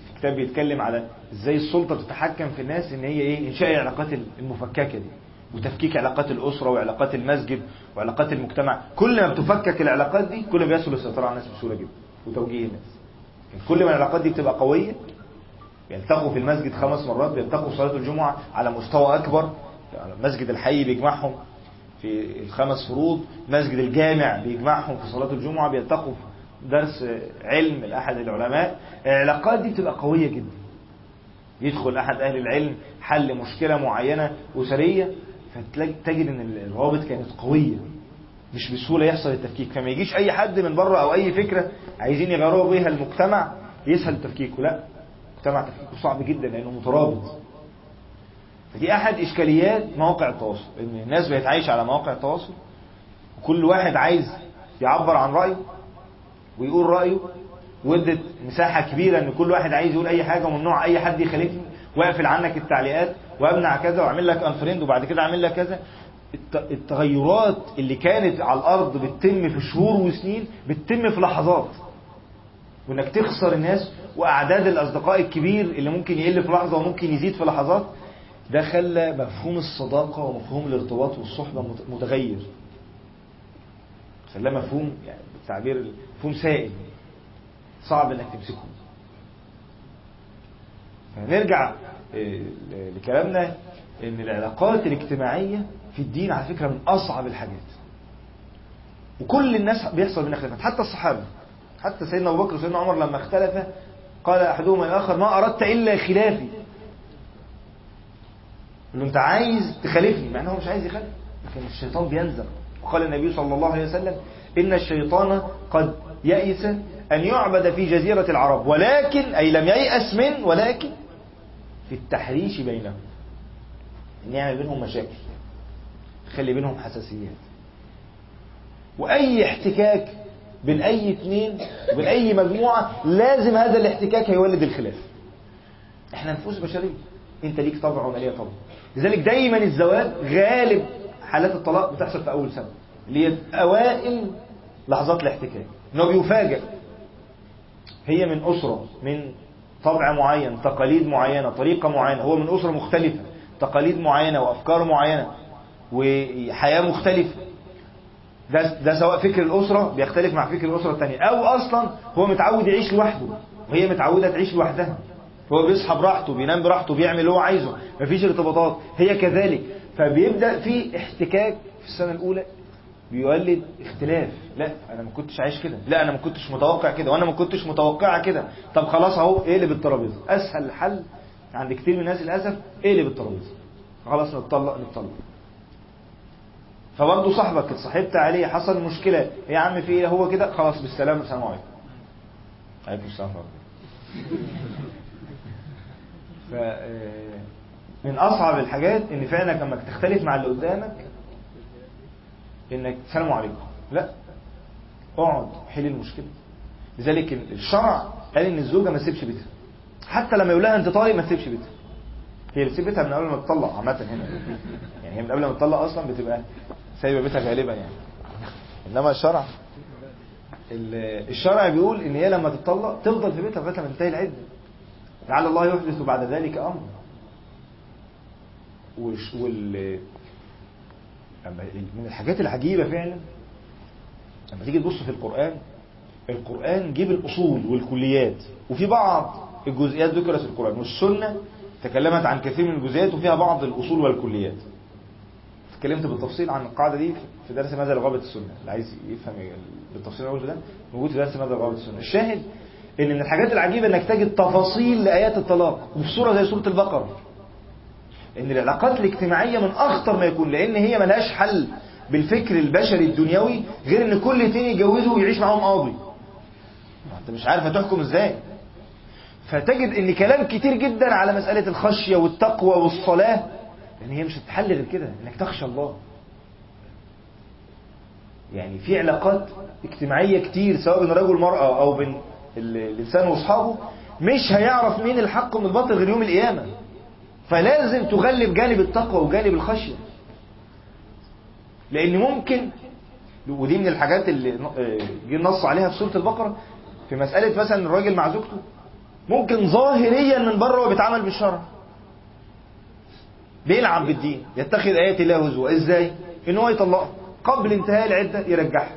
في كتاب بيتكلم على إزاي السلطة بتتحكم في الناس إن هي إيه إنشاء العلاقات المفككة دي وتفكيك علاقات الأسرة وعلاقات المسجد وعلاقات المجتمع. كل ما بتفكك العلاقات دي كل ما بيسهل السيطرة على الناس بسهولة جدا وتوجيه الناس. كل ما العلاقات دي بتبقى قوية بيلتقوا في المسجد خمس مرات بيلتقوا في صلاة الجمعة على مستوى أكبر مسجد الحي بيجمعهم في الخمس فروض مسجد الجامع بيجمعهم في صلاة الجمعة بيلتقوا في درس علم لأحد العلماء. العلاقات دي بتبقى قوية جدا. يدخل أحد أهل العلم حل مشكلة معينة أسرية فتجد إن الروابط كانت قوية مش بسهولة يحصل التفكيك. فما يجيش أي حد من بره أو أي فكرة عايزين يغيروا بيها المجتمع يسهل تفكيكه لا. المجتمع تفكيكه صعب جدا لأنه مترابط. فدي أحد إشكاليات مواقع التواصل إن الناس بقت عايشة على مواقع التواصل وكل واحد عايز يعبر عن رأيه ويقول رأيه وادت مساحة كبيرة إن كل واحد عايز يقول أي حاجة وممنوع أي حد يخالفني واقفل عنك التعليقات وأمنع كذا وأعمل لك انفريند وبعد كده أعمل لك كذا. التغيرات اللي كانت على الأرض بتتم في شهور وسنين بتتم في لحظات. وإنك تخسر الناس وأعداد الأصدقاء الكبير اللي ممكن يقل في لحظة وممكن يزيد في لحظات ده خلى مفهوم الصداقة ومفهوم الارتباط والصحبة متغير. خلاه مفهوم يعني بالتعبير مفهوم سائل. صعب إنك تمسكه. فنرجع لكلامنا إن العلاقات الاجتماعية في الدين على فكرة من أصعب الحاجات. وكل الناس بيحصل بينها خلافات حتى الصحابة حتى سيدنا أبو بكر وسيدنا عمر لما اختلفا قال أحدهما الآخر ما أردت إلا خلافي. له أنت عايز تخالفني مع إنه مش عايز يخالف لكن الشيطان بينزغ. وقال النبي صلى الله عليه وسلم إن الشيطان قد يئس أن يعبد في جزيرة العرب ولكن أي لم ييأس من ولكن في التحريش بينهم. إن يعمل بينهم مشاكل يخلي بينهم حساسيات. وأي احتكاك بين أي اثنين وبين أي مجموعة لازم هذا الاحتكاك هيولد الخلاف. إحنا نفوس بشرية أنت ليك طبع وأنا ليا طبع. لذلك دايما الزواج غالب حالات الطلاق بتحصل في أول سنة اللي هي أوائل لحظات الاحتكاك. انه بيفاجئ. هي من أسرة من طبع معين تقاليد معينة طريقة معينة. هو من أسرة مختلفة تقاليد معينة وأفكار معينة وحياة مختلفة. ده, ده سواء فكر الأسرة بيختلف مع فكر الأسرة الثانية أو أصلا هو متعود يعيش لوحده وهي متعودة تعيش لوحدها. هو بيصحى براحته بينام براحته بيعمل اللي هو عايزه مفيش ارتباطات. هي كذلك. فبيبدأ في احتكاك. في السنة الأولى بيولد اختلاف. لا أنا ما كنتش عايش كده. لا أنا ما كنتش متوقع كده وأنا ما كنتش متوقعة كده. طب خلاص أهو اقلب الترابيزة. أسهل حل عند كتير من الناس للأسف اقلب الترابيزة. خلاص نتطلق نتطلق. فبرضه صاحبك اتصاحبت عليه حصل مشكلة. يا عم في إيه؟ هو كده؟ خلاص بالسلامة السلام عليكم. عليكم السلام ف من أصعب الحاجات إن فعلا لما تختلف مع اللي قدامك إنك السلام عليكم. لا. اقعد حل المشكلة. لذلك الشرع قال إن الزوجة ما تسيبش بيتها. حتى لما يقول لها أنت طالق ما تسيبش بيتها. هي سيبتها من قبل ما تطلق عامة هنا. يعني هي من قبل ما تطلق أصلا بتبقى سايبة بيتها غالبا يعني. إنما الشرع ال- الشرع بيقول إن هي لما تطلق تفضل في بيتها لغاية ما تنتهي العدة. لعل الله يحدث بعد ذلك أمر. وال من الحاجات العجيبة فعلا لما تيجي تبص في القرآن القرآن جيب الاصول والكليات وفي بعض الجزئيات ذكرت في القرآن والسنة تكلمت عن كثير من الجزئيات وفيها بعض الأصول والكليات. اتكلمت بالتفصيل عن القاعدة دي في درس ماذا لغابه السنة. اللي عايز يفهم بالتفصيل اللي ده موجود في درس ماذا لغابه السنة. الشاهد إن من الحاجات العجيبة إنك تجد تفاصيل لآيات الطلاق وفي سورة زي سورة البقرة. إن العلاقات الاجتماعية من أخطر ما يكون لأن هي ملهاش حل بالفكر البشري الدنيوي غير إن كل اتنين يتجوزوا ويعيش معاهم قاضي. أنت مش عارف هتحكم إزاي. فتجد إن كلام كتير جدا على مسألة الخشية والتقوى والصلاة لأن هي مش هتتحل غير كده إنك تخشى الله. يعني في علاقات اجتماعية كتير سواء بين رجل ومرأة أو بين ال- الإنسان وأصحابه مش هيعرف مين الحق من الباطل غير يوم القيامة. فلازم تغلب جانب التقوى وجانب الخشية. لأن ممكن ودي من الحاجات اللي آه، جه النص عليها في سورة البقرة في مسألة مثلا الراجل مع زوجته ممكن ظاهريا من بره هو بيتعامل بالشرع بيلعب بالدين يتخذ آيات الله هزوا. إزاي؟ إن هو يطلقها. قبل انتهاء العدة يرجعها.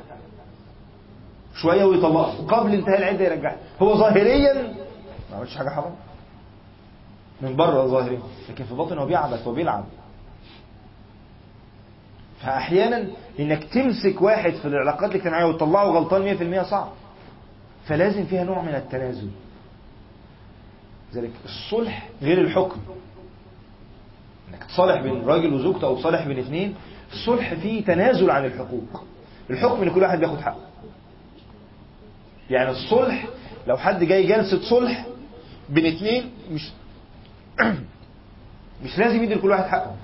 شوية ويطلقها قبل انتهاء العدة يرجعها. هو ظاهريا ما عملش حاجة حرام. من بره ظاهريا. لكن في باطن هو بيعبث وبيلعب فاحيانا إنك تمسك واحد في العلاقات الاجتماعيه وتطلعه غلطان 100% صعب. فلازم فيها نوع من التنازل. لذلك الصلح غير الحكم. إنك تصالح بين راجل وزوجته أو تصالح بين اثنين الصلح فيه تنازل عن الحقوق. الحكم إن كل واحد بياخد حقه. يعني الصلح لو حد جاي جلسة صلح بين اثنين مش مش لازم يدي لكل واحد حقه.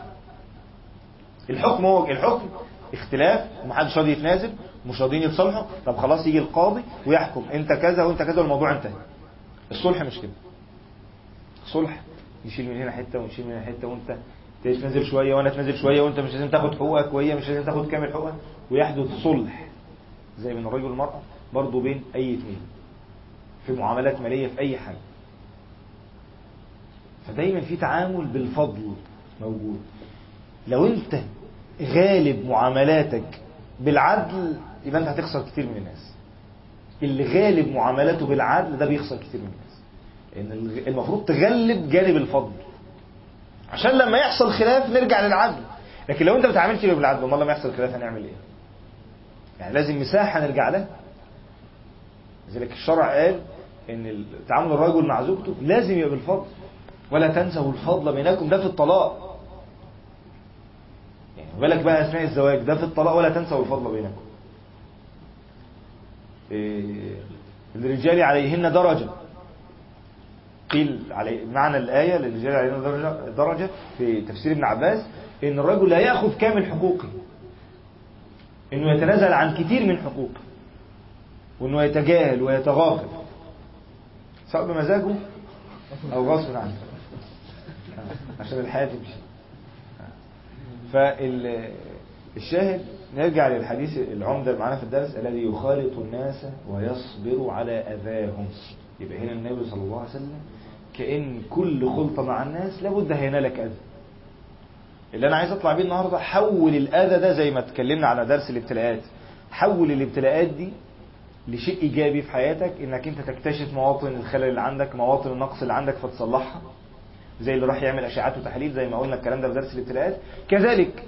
الحكم هو الحكم اختلاف ومحدش راضي يتنازل مش راضيين يتصالحوا طب خلاص يجي القاضي ويحكم أنت كذا وأنت كذا والموضوع انتهى. الصلح مش كده. الصلح نشيل من هنا حتة ونشيل من هنا حتة وانت تنزل شوية وأنا اتنزل شوية وأنت مش لازم تاخد حقوقك وهي مش لازم تاخد كامل حقوقها. ويحدث صلح. زي بين الرجل والمراه برضه بين أي اثنين في معاملات مالية في أي حاجة. فدايما في تعامل بالفضل موجود. لو أنت غالب معاملاتك بالعدل يبقى أنت هتخسر كتير من الناس. اللي غالب معاملاته بالعدل ده بيخسر كتير من الناس. إن المفروض تغلب جانب الفضل. عشان لما يحصل خلاف نرجع للعدل. لكن لو أنت ما بتعاملش بالعدل أمال لما يحصل خلاف هنعمل إيه؟ يعني لازم مساحة نرجع لها. لذلك الشرع قال إن تعامل الرجل مع زوجته لازم يبقى بالفضل. ولا تنسوا الفضل بينكم ده في الطلاق. يعني بالك بقى اثناء الزواج ده في الطلاق ولا تنسوا الفضل بينكم. إيه الرجال عليهن درجة. قيل علي معنى الآية للرجال عليهن درجة, درجة في تفسير ابن عباس إن الرجل لا يأخذ كامل حقوقه. إنه يتنازل عن كثير من حقوقه. وإنه يتجاهل ويتغافل سواء بمزاجه أو غصب عنه. عشان الحياة تمشي فالشاهد نرجع للحديث العمدة معنا في الدرس الذي يخالط الناس ويصبر على أذاهم. يبقى هنا النبي صلى الله عليه وسلم كأن كل خلطة مع الناس لابد هينالك أذى. اللي أنا عايز أطلع بيه النهاردة حول الأذى ده زي ما اتكلمنا على درس الابتلاءات. حول الابتلاءات دي لشيء إيجابي في حياتك إنك أنت تكتشف مواطن الخلل اللي عندك مواطن النقص اللي عندك فتصلحها. زي اللي راح يعمل أشعات وتحاليل زي ما قلنا الكلام ده في درس الابتلاءات. كذلك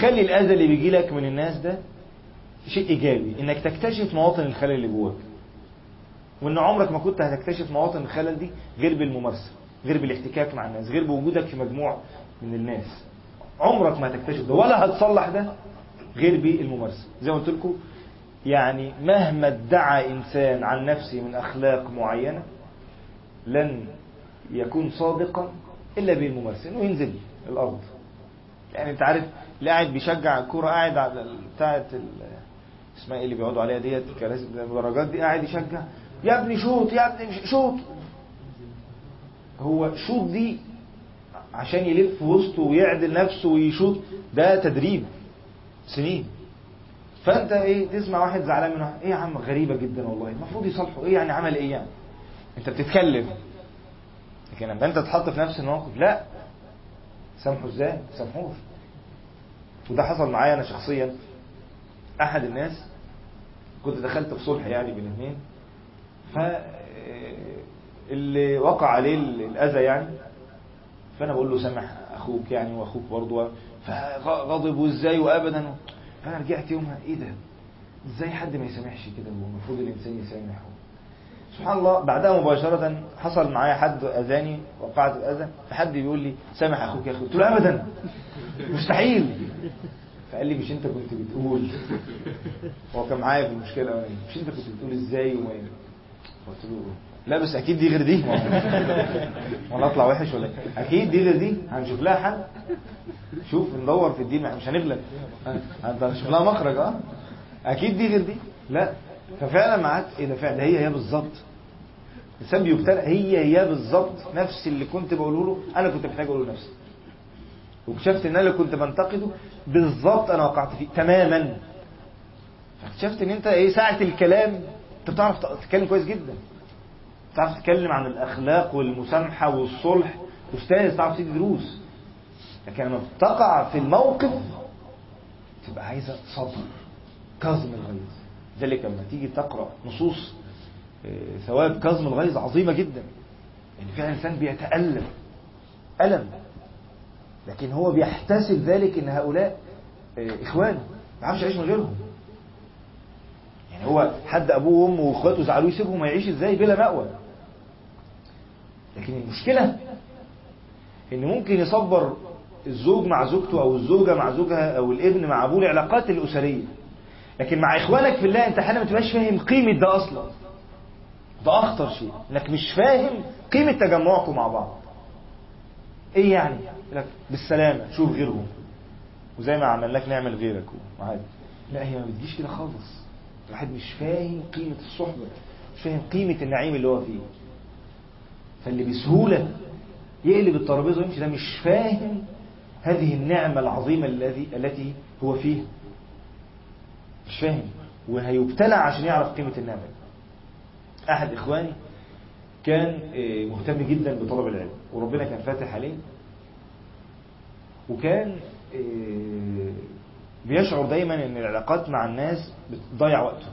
خلي الأذى اللي بيجي لك من الناس ده شيء إيجابي إنك تكتشف مواطن الخلل اللي جواك. وإن عمرك ما كنت هتكتشف مواطن الخلل دي غير بالممارسة غير بالاحتكاك مع الناس غير بوجودك في مجموع من الناس. عمرك ما هتكتشف ده ولا هتصلح ده غير بالممارسة. زي ما قلت لكم يعني مهما ادعى إنسان عن نفسه من أخلاق معينة لن يكون صادقا إلا بالممارسة إنه ينزل الأرض. يعني أنت عارف اللي قاعد بيشجع الكورة قاعد على بتاعه اسمها إيه اللي بيقعدوا عليها ديت كراسي المدرجات دي قاعد يشجع يا ابني شوط يا ابني شوط. هو شوط دي عشان يلف وسطه ويعدل نفسه ويشوط ده تدريب سنين. فأنت إيه تسمع واحد زعلان من إيه يا عم غريبة جدا والله المفروض يصالحه إيه يعني عمل إيه يعني؟ أنت بتتكلم. لكن لما أنت تحط في نفس الموقف لا. سامحه إزاي؟ ما سامحوش. وده حصل معايا أنا شخصيا. أحد الناس كنت دخلت في صلح يعني بين اثنين ف اللي وقع عليه الأذى يعني فأنا بقول له سامح أخوك يعني وأخوك برضه فغضب وازاي وابدا؟ فأنا رجعت يومها إيه ده؟ إزاي حد ما يسامحش كده؟ هو المفروض الإنسان يسامح سبحان الله بعدها مباشرة حصل معايا حد أذاني وقعت الأذى فحد بيقول لي سامح أخوك يا أخي قلت له أبدا. مستحيل. فقال لي مش أنت كنت بتقول. هو كان معايا في المشكلة مش أنت كنت بتقول إزاي وما قلت له لا بس أكيد دي غير دي. ولا أطلع وحش ولا أكيد دي غير دي. هنشوف لها حل. شوف ندور في الدين مش هنغلب. هنشوف لها مخرج آه؟ أكيد دي غير دي. لا. ففعلا ما عادت إيه ده فعلا هي هي بالظبط. الإنسان بيبتلى هي هي بالظبط. نفس اللي كنت بقوله له أنا كنت محتاج أقوله لنفسي. واكتشفت إن أنا كنت بنتقده بالظبط أنا وقعت فيه تماما. فاكتشفت إن أنت إيه ساعة الكلام انت بتعرف تتكلم كويس جدا. بتعرف تتكلم عن الأخلاق والمسامحة والصلح. أستاذ تعرف تدي دروس. لكن لما تقع في الموقف تبقى عايزة صبر كظم الغيظ. ذلك لما تيجي تقرأ نصوص ثواب كظم الغيظ عظيمة جدا. يعني فعلا الإنسان بيتألم. ألم. لكن هو بيحتسب ذلك إن هؤلاء إخوانه. ما يعرفش يعيش من غيرهم. هو حد ابوه وامه وإخواته زعلوه يسيبهم يعيش إزاي بلا مأوى. لكن المشكلة إن ممكن يصبر الزوج مع زوجته أو الزوجة مع زوجها أو الابن مع أبوه العلاقات الأسرية. لكن مع إخوانك في الله أنت أحيانا ما تبقاش فاهم قيمة ده أصلا. ده أخطر شيء. إنك مش فاهم قيمة تجمعكم مع بعض. إيه يعني؟ لك بالسلامة شوف غيرهم. وزي ما عملناك نعمل غيرك. وعادي. لا هي ما بتجيش كده خالص. الواحد مش فاهم قيمة الصحبة مش فاهم قيمة النعيم اللي هو فيه. فاللي بسهولة يقلب الترابيزة ويمشي ده مش فاهم هذه النعمة العظيمة الذي التي هو فيها. مش فاهم. وهيبتلع عشان يعرف قيمة النعمة. أحد إخواني كان مهتم جدا بطلب العلم وربنا كان فاتح عليه. وكان بيشعر دايما إن العلاقات مع الناس بتضيع وقته.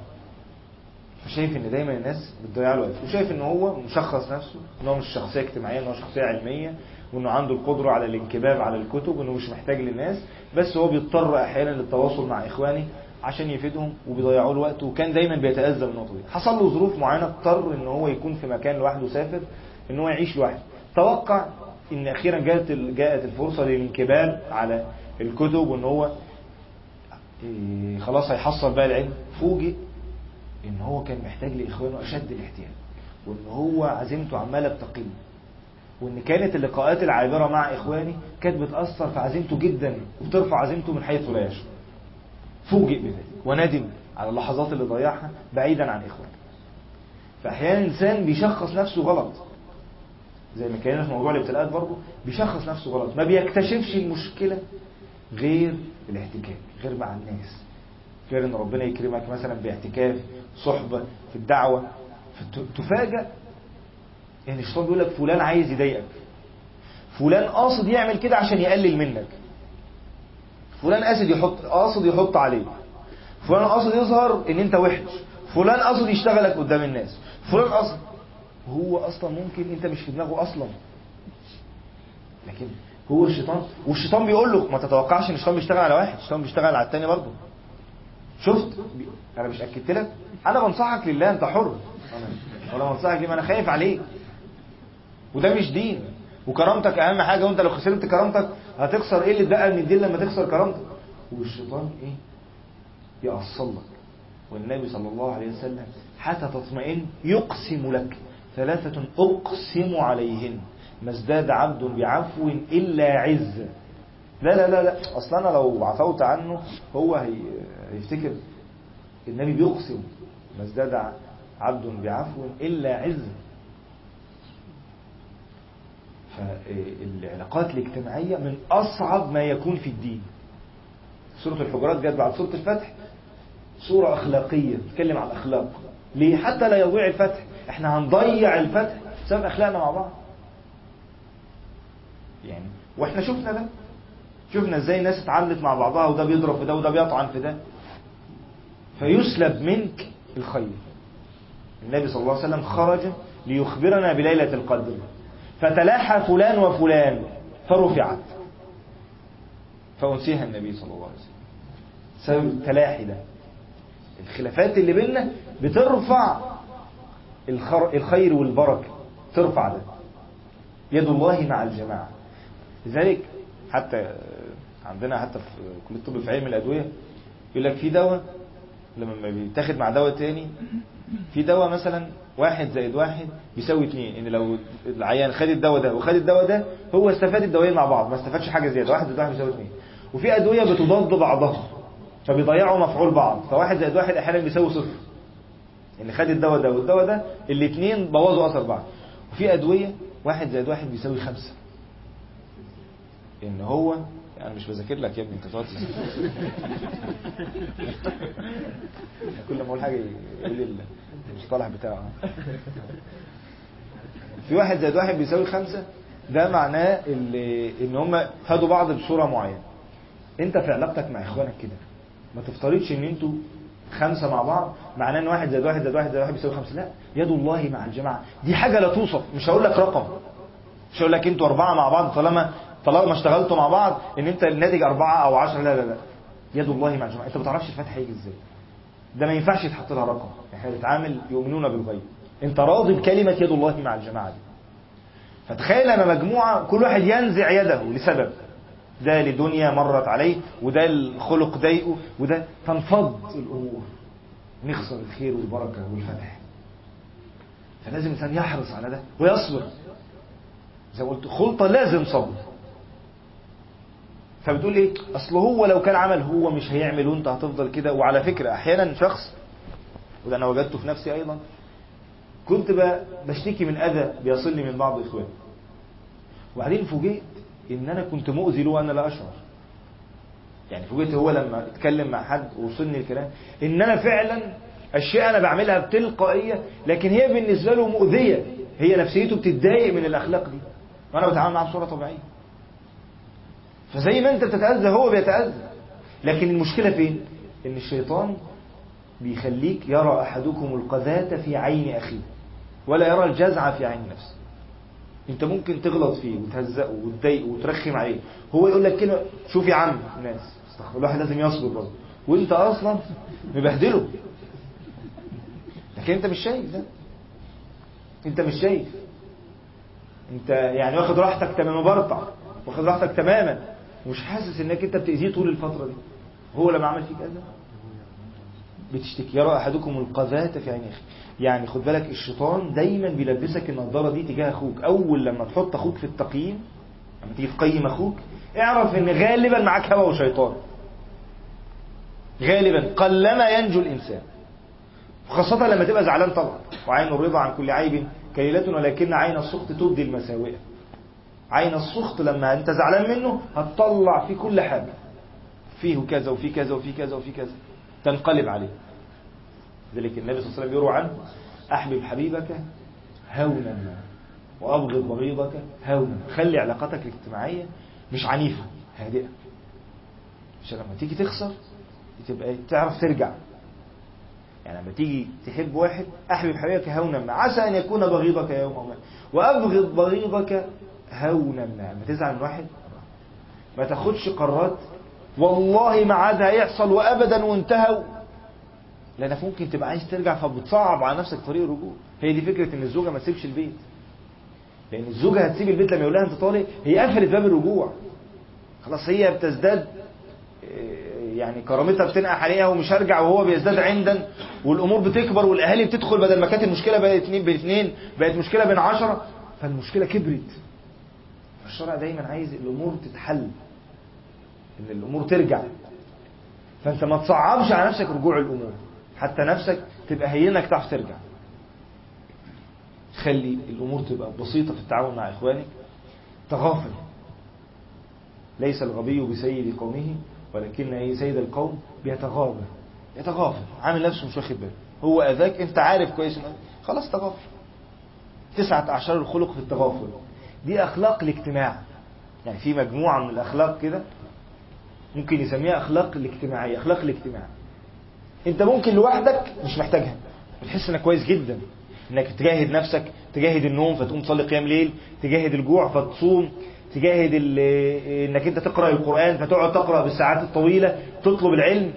فشايف إن دايما الناس بتضيع له وقت وشايف إن هو مشخص نفسه إن هو مش شخصية اجتماعية إن هو شخصية علمية وإنه عنده القدرة على الانكباب على الكتب وإنه مش محتاج للناس بس هو بيضطر أحيانا للتواصل مع إخوانه عشان يفيدهم وبيضيعوا له وقت وكان دايما بيتأذى من النقطه دي. حصل له ظروف معينة اضطر إن هو يكون في مكان لوحده سافر إن هو يعيش لوحده. توقع إن أخيرا جاءت جاءت الفرصة للانكباب على الكتب وإن هو خلاص هيحصل بقى العلم. فوجئ إن هو كان محتاج لإخوانه أشد الاحتياج وإن هو عزيمته عمالة بتقل وإن كانت اللقاءات العابرة مع اخواني كانت بتأثر في عزيمته جدا وبترفع عزيمته من حيث لا يشعر. فوجئ بذلك وندم على اللحظات اللي ضيعها بعيدا عن إخوانه. فاحيانا الإنسان بيشخص نفسه غلط زي ما كان في موضوع الابتلاءات برضه بيشخص نفسه غلط ما بيكتشفش المشكلة غير الاحتكاك. غير مع الناس. غير إن ربنا يكرمك مثلا باعتكاف صحبة في الدعوة. تفاجأ. ان الشيطان بيقول لك فلان عايز يضايقك. فلان قاصد يعمل كده عشان يقلل منك. فلان قاصد يحط قاصد يحط عليك. فلان قاصد يظهر إن أنت وحش. فلان قاصد يشتغلك قدام الناس. فلان قاصد هو أصلا ممكن أنت مش في دماغه أصلا. لكن هو الشيطان والشيطان بيقول له ما تتوقعش ان الشيطان بيشتغل على واحد الشيطان بيشتغل على التاني برضه. شفت؟ أنا مش اكدت لك. أنا بنصحك لله انت حر. ولا بنصحك ليه ما أنا خايف عليك. وده مش دين. وكرامتك اهم حاجة وانت لو خسرت كرامتك هتخسر. إيه اللي اتبقى من الدين لما تخسر كرامتك؟ والشيطان إيه؟ يأصل لك. والنبي صلى الله عليه وسلم حتى تطمئن يقسم لك ثلاثة أقسم عليهن. ما ازداد عبد بعفو إلا عز. لا لا لا لا. أصلا أنا لو عفوت عنه هو هي هيفتكر النبي بيقسم. ما ازداد عبد بعفو إلا عز. فالعلاقات الاجتماعية من أصعب ما يكون في الدين. سورة الحجرات جت بعد سورة الفتح. سورة أخلاقية تتكلم عن الأخلاق. ليه؟ حتى لا يضيع الفتح. إحنا هنضيع الفتح. بسبب أخلاقنا مع بعض. يعني. وإحنا شفنا ده. شفنا إزاي الناس اتعاملت مع بعضها وده بيضرب في ده وده بيطعن في ده. فيسلب منك الخير. النبي صلى الله عليه وسلم خرج ليخبرنا بليلة القدر. فتلاحى فلان وفلان فرفعت. فأنسيها النبي صلى الله عليه وسلم. سبب التلاحي ده. الخلافات اللي بيننا بترفع الخير والبركة. ترفع ده. يد الله مع الجماعة. لذلك حتى عندنا حتى في كلية الطب في علم الأدوية يقول لك في دواء لما بيتاخد مع دواء تاني في دواء مثلا واحد زائد واحد بيساوي اتنين إن لو العيان خد الدواء ده وخد الدواء ده هو استفاد الدوايين مع بعض ما استفادش حاجة زيادة واحد زائد واحد بيساوي اتنين. وفي أدوية بتضاد بعضها فبيضيعوا مفعول بعض فواحد زائد واحد أحيانا بيساوي صفر. إن خد الدواء ده والدواء ده الاثنين بوظوا أثر بعض. وفي أدوية واحد زائد واحد بيساوي خمسة. إن هو أنا مش بذاكر لك يا ابني أنت تقعد كل ما أقول حاجة يقول المصطلح بتاعه. في واحد زائد واحد بيساوي خمسة ده معناه إن هم خدوا بعض بصورة معينة. أنت في علاقتك مع إخوانك كده ما تفترضش إن أنتوا خمسة مع بعض معناه إن واحد زائد واحد زائد واحد زائد واحد بيساوي خمسة. لا يد الله مع الجماعة. دي حاجة لا توصف مش هقول لك رقم. مش هقول لك أنتوا أربعة مع بعض طالما طالما اشتغلتوا مع بعض إن أنت الناتج أربعة أو عشرة لا لا لا. يد الله مع الجماعة أنت ما تعرفش الفتح هيجي إزاي. ده ما ينفعش يتحط لها رقم. إحنا بنتعامل يؤمنون بالغيب. أنت راضي بكلمة يد الله مع الجماعة دي. فتخيل لما مجموعة كل واحد ينزع يده لسبب. ده لدنيا مرت عليه وده الخلق ضايقه وده تنفض الأمور. نخسر الخير والبركة والفتح. فلازم الإنسان يحرص على ده ويصبر. زي ما قلت خلطة لازم صبر. فبتقول إيه أصل هو لو كان عمل هو مش هيعمل وانت هتفضل كده. وعلى فكرة أحيانا شخص وده أنا وجدته في نفسي أيضا كنت بشتكي من أذى بيصلني من بعض إخواني. وبعدين فوجئت إن أنا كنت مؤذي له وأنا لا أشعر. يعني فوجئت هو لما اتكلم مع حد ووصلني الكلام إن أنا فعلا أشياء أنا بعملها بتلقائية لكن هي بالنسبة له مؤذية. هي نفسيته بتتضايق من الأخلاق دي. وأنا بتعامل معاه بصورة طبيعية. فزي ما انت بتتأذى هو بيتأذى. لكن المشكلة فين؟ إن الشيطان بيخليك يرى أحدكم القذاة في عين أخيه ولا يرى الجزع في عين نفسه. أنت ممكن تغلط فيه وتهزقه وتضايقه وترخم عليه. هو يقول لك كلمة شوف يا عم الناس استغفر الواحد لازم يصبر برضه. وأنت أصلا مبهدله. لكن أنت مش شايف ده. أنت مش شايف. أنت يعني واخد راحتك تماما برطع واخد راحتك تماما. ومش حاسس إنك أنت بتأذيه طول الفترة دي. هو لما عمل فيك أذى؟ بتشتكي. يرى أحدكم القذاة في عين أخيه. يعني خد بالك الشيطان دايما بيلبسك النضارة دي تجاه أخوك. أول لما تحط أخوك في التقييم لما تيجي تقيم أخوك اعرف إن غالبا معاك هوى وشيطان. غالبا قلما ينجو الإنسان. خاصة لما تبقى زعلان طبعا وعين الرضا عن كل عيب كليلة ولكن عين السخط تبدي المساوئ عين السخط لما انت زعلان منه هتطلع في كل حاجة. فيه كذا وفي كذا وفي كذا وفي كذا. تنقلب عليه. ذلك النبي صلى الله عليه وسلم يروى عنه أحبب حبيبك هونا وأبغض بغيضك هونا. خلي علاقتك الاجتماعية مش عنيفة هادئة. عشان لما تيجي تخسر تبقى تعرف ترجع. يعني لما تيجي تحب واحد أحبب حبيبك هونا عسى أن يكون بغيضك يوم ما وأبغض بغيضك هونا ما. تزعل من واحد؟ ما تاخدش قرارات؟ والله ما عاد هيحصل وأبدا وانتهوا. لأنك ممكن تبقى عايز ترجع فبتصعب على نفسك طريق الرجوع. هي دي فكرة إن الزوجة ما تسيبش البيت. لأن الزوجة هتسيب البيت لما يقول لها أنت طالق هي قفلت باب الرجوع. خلاص هي بتزداد يعني كرامتها بتنقح عليها ومش هرجع وهو بيزداد عندا. والأمور بتكبر والأهالي بتدخل بدل ما كانت المشكلة بقت اتنين بين اتنين بقت مشكلة بين عشرة. فالمشكلة كبرت. الشرع دايما عايز الأمور تتحل إن الأمور ترجع. فأنت ما تصعبش على نفسك رجوع الأمور حتى نفسك تبقى هينك تعرف ترجع. خلي الأمور تبقى بسيطة في التعامل مع إخوانك. تغافل. ليس الغبي بسيد قومه ولكن إيه سيد القوم بيتغابى يتغافل. عامل نفسه مش واخد باله. هو أذاك أنت عارف كويس خلاص تغافل. تسعة أعشار الخلق في التغافل. دي أخلاق الاجتماع. يعني في مجموعة من الأخلاق كده ممكن يسميها أخلاق الاجتماعية أخلاق الاجتماع. أنت ممكن لوحدك مش محتاجها. بتحس إنك كويس جدا. إنك تجاهد نفسك تجاهد النوم فتقوم تصلي قيام ليل تجاهد الجوع فتصوم تجاهد إنك أنت تقرأ القرآن فتقعد تقرأ بالساعات الطويلة تطلب العلم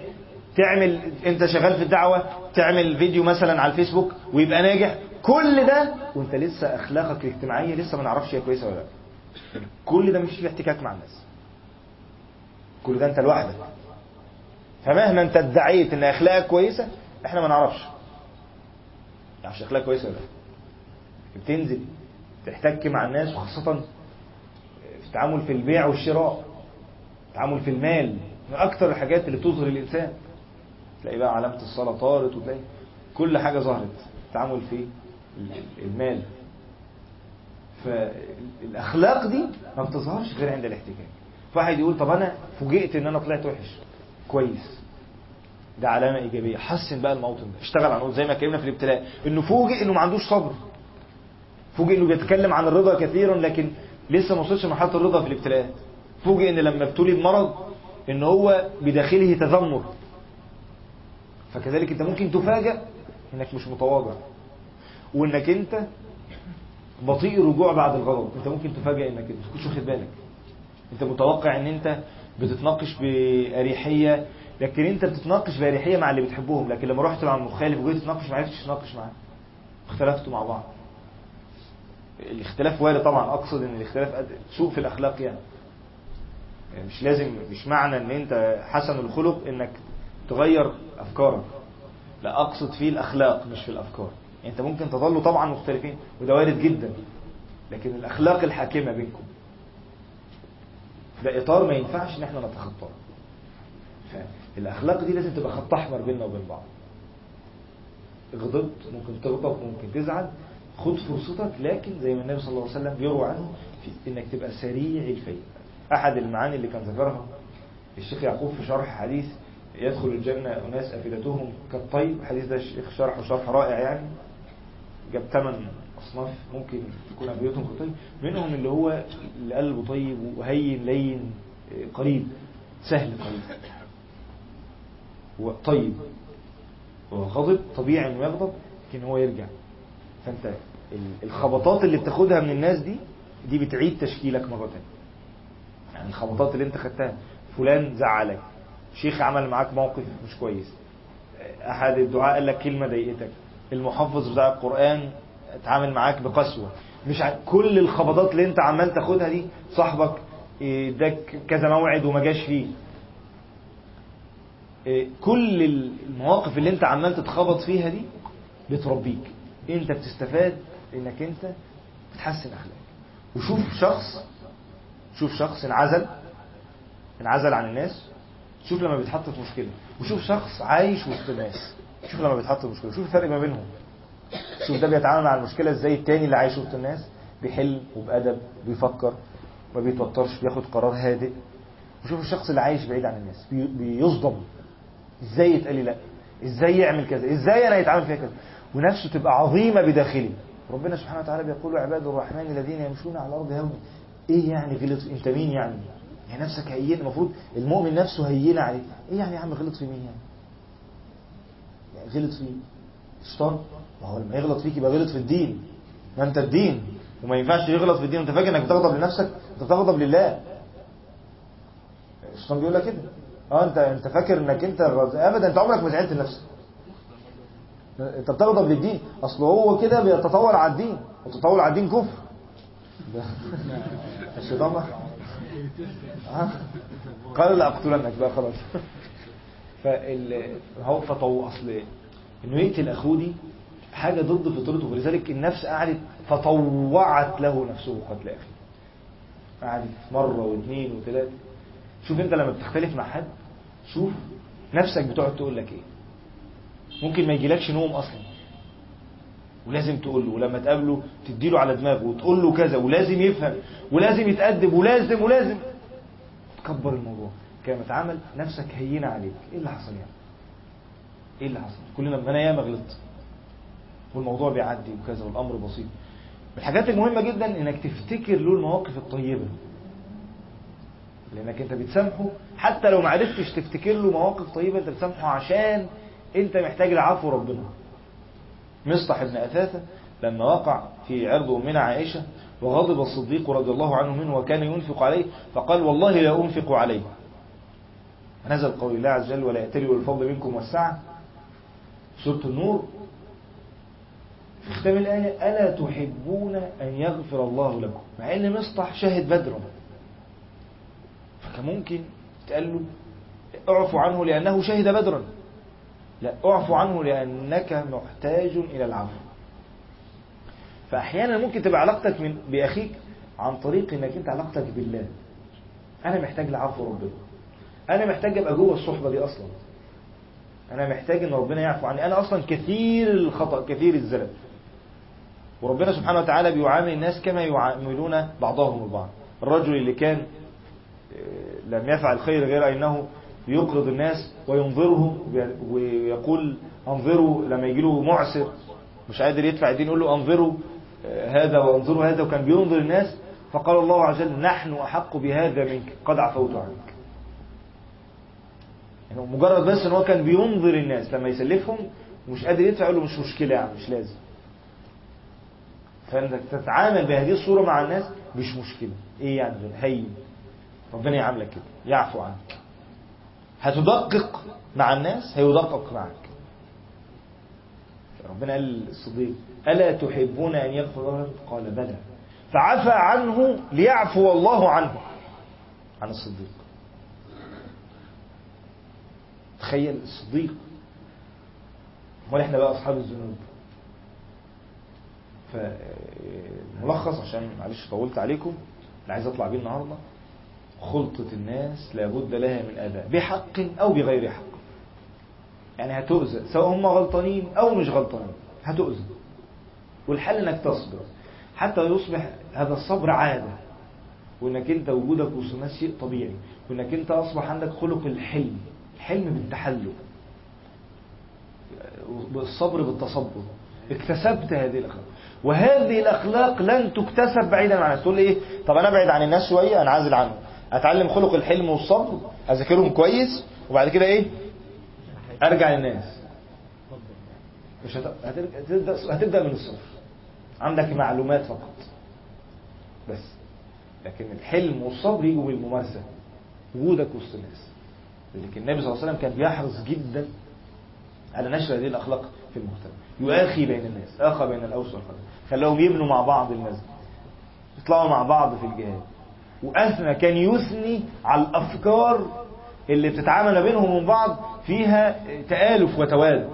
تعمل أنت شغال في الدعوة تعمل فيديو مثلا على الفيسبوك ويبقى ناجح كل ده وانت لسه اخلاقك الاجتماعية لسه ما نعرفش هي كويسة ولا لا. كل ده مش فيه احتكاك مع الناس. كل ده انت لوحدك. فمهما انت ادعيت ان اخلاقك كويسة إحنا ما نعرفش. نعرفش اخلاقك كويسة ولا لا. بتنزل تحتك مع الناس وخاصة في التعامل في البيع والشراء التعامل في المال من أكتر الحاجات اللي تظهر الانسان تلاقي بقى علامة الصلاة طارت وتلاقي كل حاجة ظهرت. التعامل في المال. فالأخلاق دي ما بتظهرش غير عند الاحتكاك واحد يقول طب أنا فوجئت إن أنا طلعت وحش. كويس. ده علامة إيجابية. حسن بقى الموطن ده. اشتغل على زي ما اتكلمنا في الابتلاء. إنه فوجئ إنه ما عندوش صبر. فوجئ إنه بيتكلم عن الرضا كثيرا لكن لسه ما وصلش لمرحلة الرضا في الابتلاءات. فوجئ إن لما ابتلي بمرض إن هو بداخله تذمر. فكذلك أنت ممكن تفاجأ إنك مش متواضع وإنك أنت بطيء الرجوع بعد الغضب. أنت ممكن تفاجئ إنك انت مش واخد بالك. أنت متوقع إن أنت بتتناقش بأريحية لكن أنت بتتناقش بأريحية مع اللي بتحبهم. لكن لما رحت مع المخالف وجيت تتناقش ما عرفتش تتناقش معاه. اختلفتوا مع بعض. الاختلاف وارد طبعا. أقصد إن الاختلاف سوء في الأخلاق يعني. يعني مش لازم مش معنى إن أنت حسن الخلق إنك تغير أفكارك. لا أقصد فيه الأخلاق مش في الأفكار. يعني انت ممكن تظلوا طبعا مختلفين وده وارد جدا. لكن الأخلاق الحاكمة بينكم ده إطار ما ينفعش إن إحنا نتخطاه. فالأخلاق دي لازم تبقى خط أحمر بيننا وبين بعض. غضبت ممكن تغضب ممكن تزعل خد فرصتك لكن زي ما النبي صلى الله عليه وسلم بيروى عنه في إنك تبقى سريع الفيء أحد المعاني اللي كان ذكرها الشيخ يعقوب في شرح حديث يدخل الجنة أناس أفئدتهم كالطيب الحديث ده الشيخ شرحه شرح رائع يعني. جاب ثمان أصناف ممكن تكون أفئدتهم كالطيب منهم اللي هو اللي قلبه طيب وهين لين قريب. سهل قريب. وطيب وغضب طبيعي إنه يغضب لكن هو يرجع. فأنت ال- الخبطات اللي بتاخدها من الناس دي دي بتعيد تشكيلك مرة تانية. يعني الخبطات اللي أنت خدتها. فلان زعلك. شيخ عمل معاك موقف مش كويس. أحد الدعاء قال لك كلمة ضايقتك. المحفظ بتاع القرآن اتعامل معاك بقسوة. مش. كل الخبطات اللي انت عمال تاخدها دي صاحبك اداك كذا موعد وما جاش فيه. إيه، كل المواقف اللي انت عمال تتخبط فيها دي بتربيك. انت بتستفاد انك انت بتحسن أخلاقك. وشوف شخص شوف شخص انعزل انعزل عن الناس شوف لما بيتحط في مشكلة. وشوف شخص عايش وسط الناس. شوف لما بيتحط في مشكلة شوف الفرق ما بينهم. شوف ده بيتعامل مع المشكلة إزاي التاني اللي عايش وسط الناس بيحل وبأدب بيفكر ما بيتوترش بياخد قرار هادئ. وشوف الشخص اللي عايش بعيد عن الناس بي- بيصدم. إزاي يتقال لي لا؟ إزاي يعمل كذا؟ إزاي أنا يتعامل فيها كذا؟ ونفسه تبقى عظيمة بداخله ربنا سبحانه وتعالى بيقول عباد الرحمن الذين يمشون على الأرض هون. إيه يعني غلط أنت مين يعني؟ يعني نفسك هين المفروض المؤمن نفسه هينة عليه إيه يعني يا عم غلط في مين يعني؟ غلط في الشيطان ما هو لما يغلط فيك يبقى غلط في الدين. ما انت الدين وما ينفعش يغلط في الدين. وانت فاكر انك بتغضب لنفسك؟ انت بتغضب لله. الشيطان بيقول لك كده. آه انت انت فاكر انك انت ابدا انت عمرك ما زعلت لنفسك. انت بتغضب للدين. اصل هو كده بيتطور على الدين. وتطور على الدين كفر. الشيطان. قال لا اقتلنك بقى خلاص. فال هو فطو أصل إنه يقتل أخوه دي حاجة ضد فطرته. ولذلك النفس قعدت فطوعت له نفسه قتل اخيه قعدت مرة واثنين وثلاثة. شوف أنت لما بتختلف مع حد شوف نفسك بتقعد تقول لك إيه؟ ممكن ما يجيلكش نوم أصلا. ولازم تقول له ولما تقابله تديله على دماغه وتقول له كذا ولازم يفهم ولازم يتأدب ولازم ولازم. تكبر الموضوع. كما تعامل نفسك هينة عليك. إيه اللي حصل يعني؟ إيه اللي حصل؟ كلنا أنا ياما غلطت. والموضوع بيعدي وكذا والأمر بسيط. من الحاجات المهمة جدا إنك تفتكر له المواقف الطيبة. لأنك أنت بتسامحه. حتى لو ما عرفتش تفتكر له مواقف طيبة أنت بتسامحه عشان أنت محتاج العفو ربنا. مصطح بن أثاثة لما وقع في عرض أمنا عائشة وغضب الصديق رضي الله عنه منه وكان ينفق عليه فقال والله لا أنفق عليه. نزل قول الله عز وجل ولا يأتلي الفضل منكم والسعة. سورة النور. في ختام الآية. ألا تحبون أن يغفر الله لكم؟ مع أن مصطح شاهد بدرا فكان ممكن تقال له اعفو عنه لأنه شهد بدرا لا اعفو عنه لأنك محتاج إلى العفو. فأحيانا ممكن تبقى علاقتك من بأخيك عن طريق أنك أنت علاقتك بالله. أنا محتاج لعفو ربنا. أنا محتاج أبقى جوه الصحبة دي أصلا. أنا محتاج أن ربنا يعفو عني. أنا أصلا كثير الخطأ كثير الزلل وربنا سبحانه وتعالى بيعامل الناس كما يعاملون بعضهم البعض. الرجل اللي كان لم يفعل خير غير أنه يقرض الناس وينظرهم ويقول أنظروا لما يجي له معسر. مش قادر يدفع الدين يقول له أنظروا هذا وأنظروا هذا. وكان بينظر الناس فقال الله عز وجل نحن أحق بهذا منك قد عفوت عنك. يعني مجرد بس إن هو كان بينظر الناس لما يسلفهم ومش قادر يدفع يقول له مش مشكلة يعني مش لازم. فانك تتعامل بهذه الصورة مع الناس مش مشكلة. إيه يعني؟ هين. ربنا يعاملك كده. يعفو عنك. هتدقق مع الناس هيدقق معك. ربنا قال للصديق ألا تحبون أن يغفر لهم قال بلى. فعفى عنه ليعفو الله عنه. عن الصديق. تخيل الصديق امال إحنا بقى أصحاب الذنوب. فملخص عشان معلش طولت عليكم. اللي عايز أطلع بيه النهارده. خلطة الناس لابد لها من أذى بحق أو بغير حق. يعني هتؤذى سواء هم غلطانين أو مش غلطانين هتؤذى. والحل إنك تصبر. حتى يصبح هذا الصبر عادة وإنك أنت وجودك وسط الناس شيء طبيعي وإنك أنت أصبح عندك خلق الحلم. الحلم بالتحلم الصبر بالتصبر. اكتسبت هذه الأخلاق. وهذه الأخلاق لن تكتسب بعيدا عن الناس تقول لي إيه؟ طب أنا أبعد عن الناس شوية انعزل عنهم. أتعلم خلق الحلم والصبر أذاكرهم كويس وبعد كده إيه؟ أرجع للناس. مش هت... هتبدأ هتبدأ من الصفر. عندك معلومات فقط. بس. لكن الحلم والصبر يجوا بالممارسة. وجودك وسط الناس. لكن النبي صلى الله عليه وسلم كان بيحرص جدا على نشر هذه الأخلاق في المجتمع يؤاخي بين الناس آخى بين الأوس والخزرج خلاهم يبنوا مع بعض المسجد يطلعوا مع بعض في الجهاد. وأثنى كان يثني على الأفكار اللي بتتعامل بينهم وبين بعض فيها تآلف وتواد.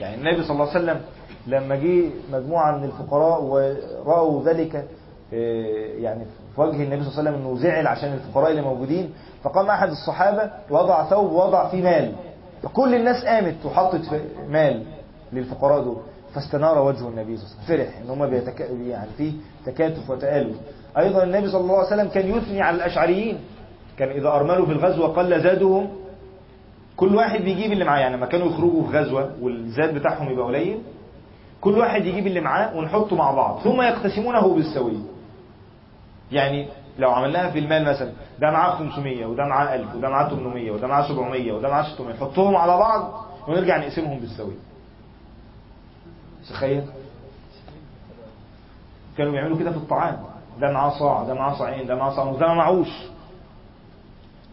يعني النبي صلى الله عليه وسلم لما جه مجموعة من الفقراء ورأوا ذلك يعني في وجه النبي صلى الله عليه وسلم إنه زعل عشان الفقراء اللي موجودين. فقام أحد الصحابة وضع ثوب ووضع فيه مال. فكل الناس قامت وحطت مال للفقراء دول. فاستنار وجه النبي صلى الله عليه وسلم. فرح إن هم بيتك... يعني في تكاتف وتآلف. أيضا النبي صلى الله عليه وسلم كان يثني على الأشعريين. كان إذا أرملوا في الغزوة قل زادهم. كل واحد بيجيب اللي معاه. يعني لما كانوا يخرجوا في غزوة والزاد بتاعهم يبقى قليل كل واحد يجيب اللي معاه ونحطه مع بعض. ثم يقتسمونه بالسوية. يعني لو عملناها في المال مثلا ده معاه 500 وده معاه 1000 وده معاه 800 وده معاه 700 وده معاه 600 نحطهم على بعض ونرجع نقسمهم بالسويه تخيل؟ كانوا بيعملوا كده في الطعام. ده معاه صاع ده معاه صاعين ده معاه صاع وده ما معوش.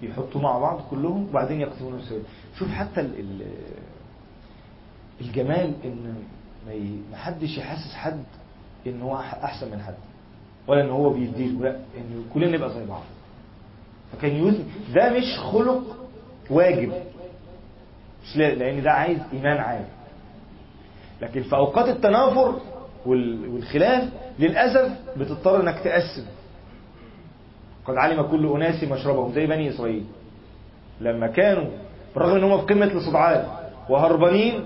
يحطوا مع بعض كلهم وبعدين يقسمون بالسويه شوف حتى ال الجمال إن ما حدش يحسس حد إن هو أحسن من حد. ولا إن هو بيديه لا إن كلنا نبقى زي بعض. فكان يوزن ده مش خلق واجب. مش لأن ده عايز إيمان عالي لكن في أوقات التنافر والخلاف للأسف بتضطر إنك تقسم. قد علم كل أناس مشربهم زي بني إسرائيل. لما كانوا بالرغم إن هم في قمة الاستضعاف وهربانين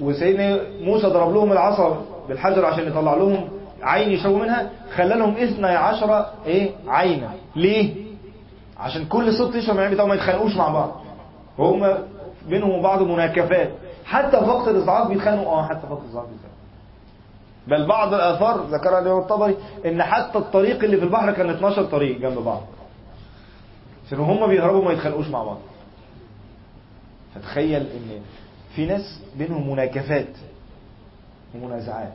وسيدنا موسى ضرب لهم العصا بالحجر عشان يطلع لهم عين يشربوا منها خلى لهم اثني عشر إيه عينا ليه؟ عشان كل ست يشرب من العين بتاعهم ما يتخانقوش مع بعض. هم بينهم وبعض مناكفات. حتى في وقت الإصعاد بيتخانقوا. آه حتى في وقت الإصعاد بيتخانقوا. بل بعض الآثار ذكرها الإمام الطبري إن حتى الطريق اللي في البحر كان 12 طريق جنب بعض. عشان هم بيهربوا ما يتخانقوش مع بعض. فتخيل إن في ناس بينهم مناكفات ومنازعات.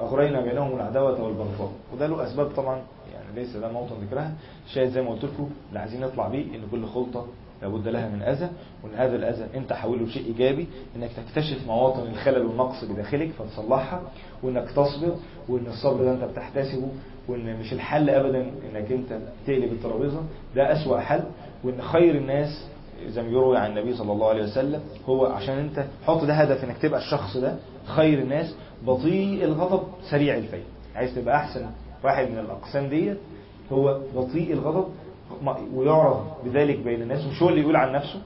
أغرينا بينهم العداوة والبغضاء. وده له أسباب طبعا يعني ليس ده موطن ذكرها شاهد زي ما قلت لكم اللي عايزين نطلع بيه إن كل خلطة لابد لها من أذى. وإن هذا الأذى أنت حوله لشيء إيجابي إنك تكتشف مواطن الخلل والنقص بداخلك فتصلحها. وإنك تصبر وإن الصبر ده أنت بتحتسبه. وإن مش الحل أبدا إنك أنت تقلب الترابيزة. ده أسوأ حل. وإن خير الناس زي ما يروي عن النبي صلى الله عليه وسلم هو عشان أنت حط ده هدف إنك تبقى الشخص ده خير الناس. بطيء الغضب سريع الفيل عايز تبقى أحسن واحد من الأقسام ديت هو بطيء الغضب ويعرف بذلك بين الناس. مش هو اللي يقول عن نفسه؟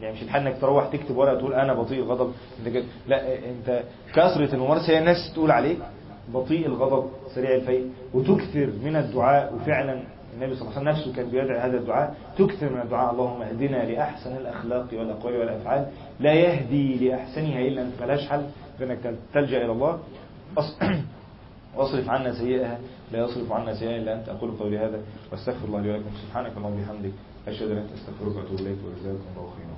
يعني مش الحل إنك تروح تكتب ورقة تقول أنا بطيء الغضب أنت كده. لا أنت كثرة الممارسة هي الناس تقول عليك بطيء الغضب سريع الفيل وتكثر من الدعاء وفعلا النبي صلى الله عليه وسلم نفسه كان بيدعي هذا الدعاء. تكثر من الدعاء. اللهم اهدنا لأحسن الأخلاق والأقوال والأفعال. لا يهدي لأحسنها إلا أنت ملاش حل. فإنك تلجأ إلى الله. واصرف عنا سيئها. لا يصرف عنا سيئها إلا أنت أقول قولي هذا واستغفر الله لي ولكم. سبحانك اللهم وبحمدك أشهد أن لا أستغفرك وأتوب إليك وجزاكم الله خيرا.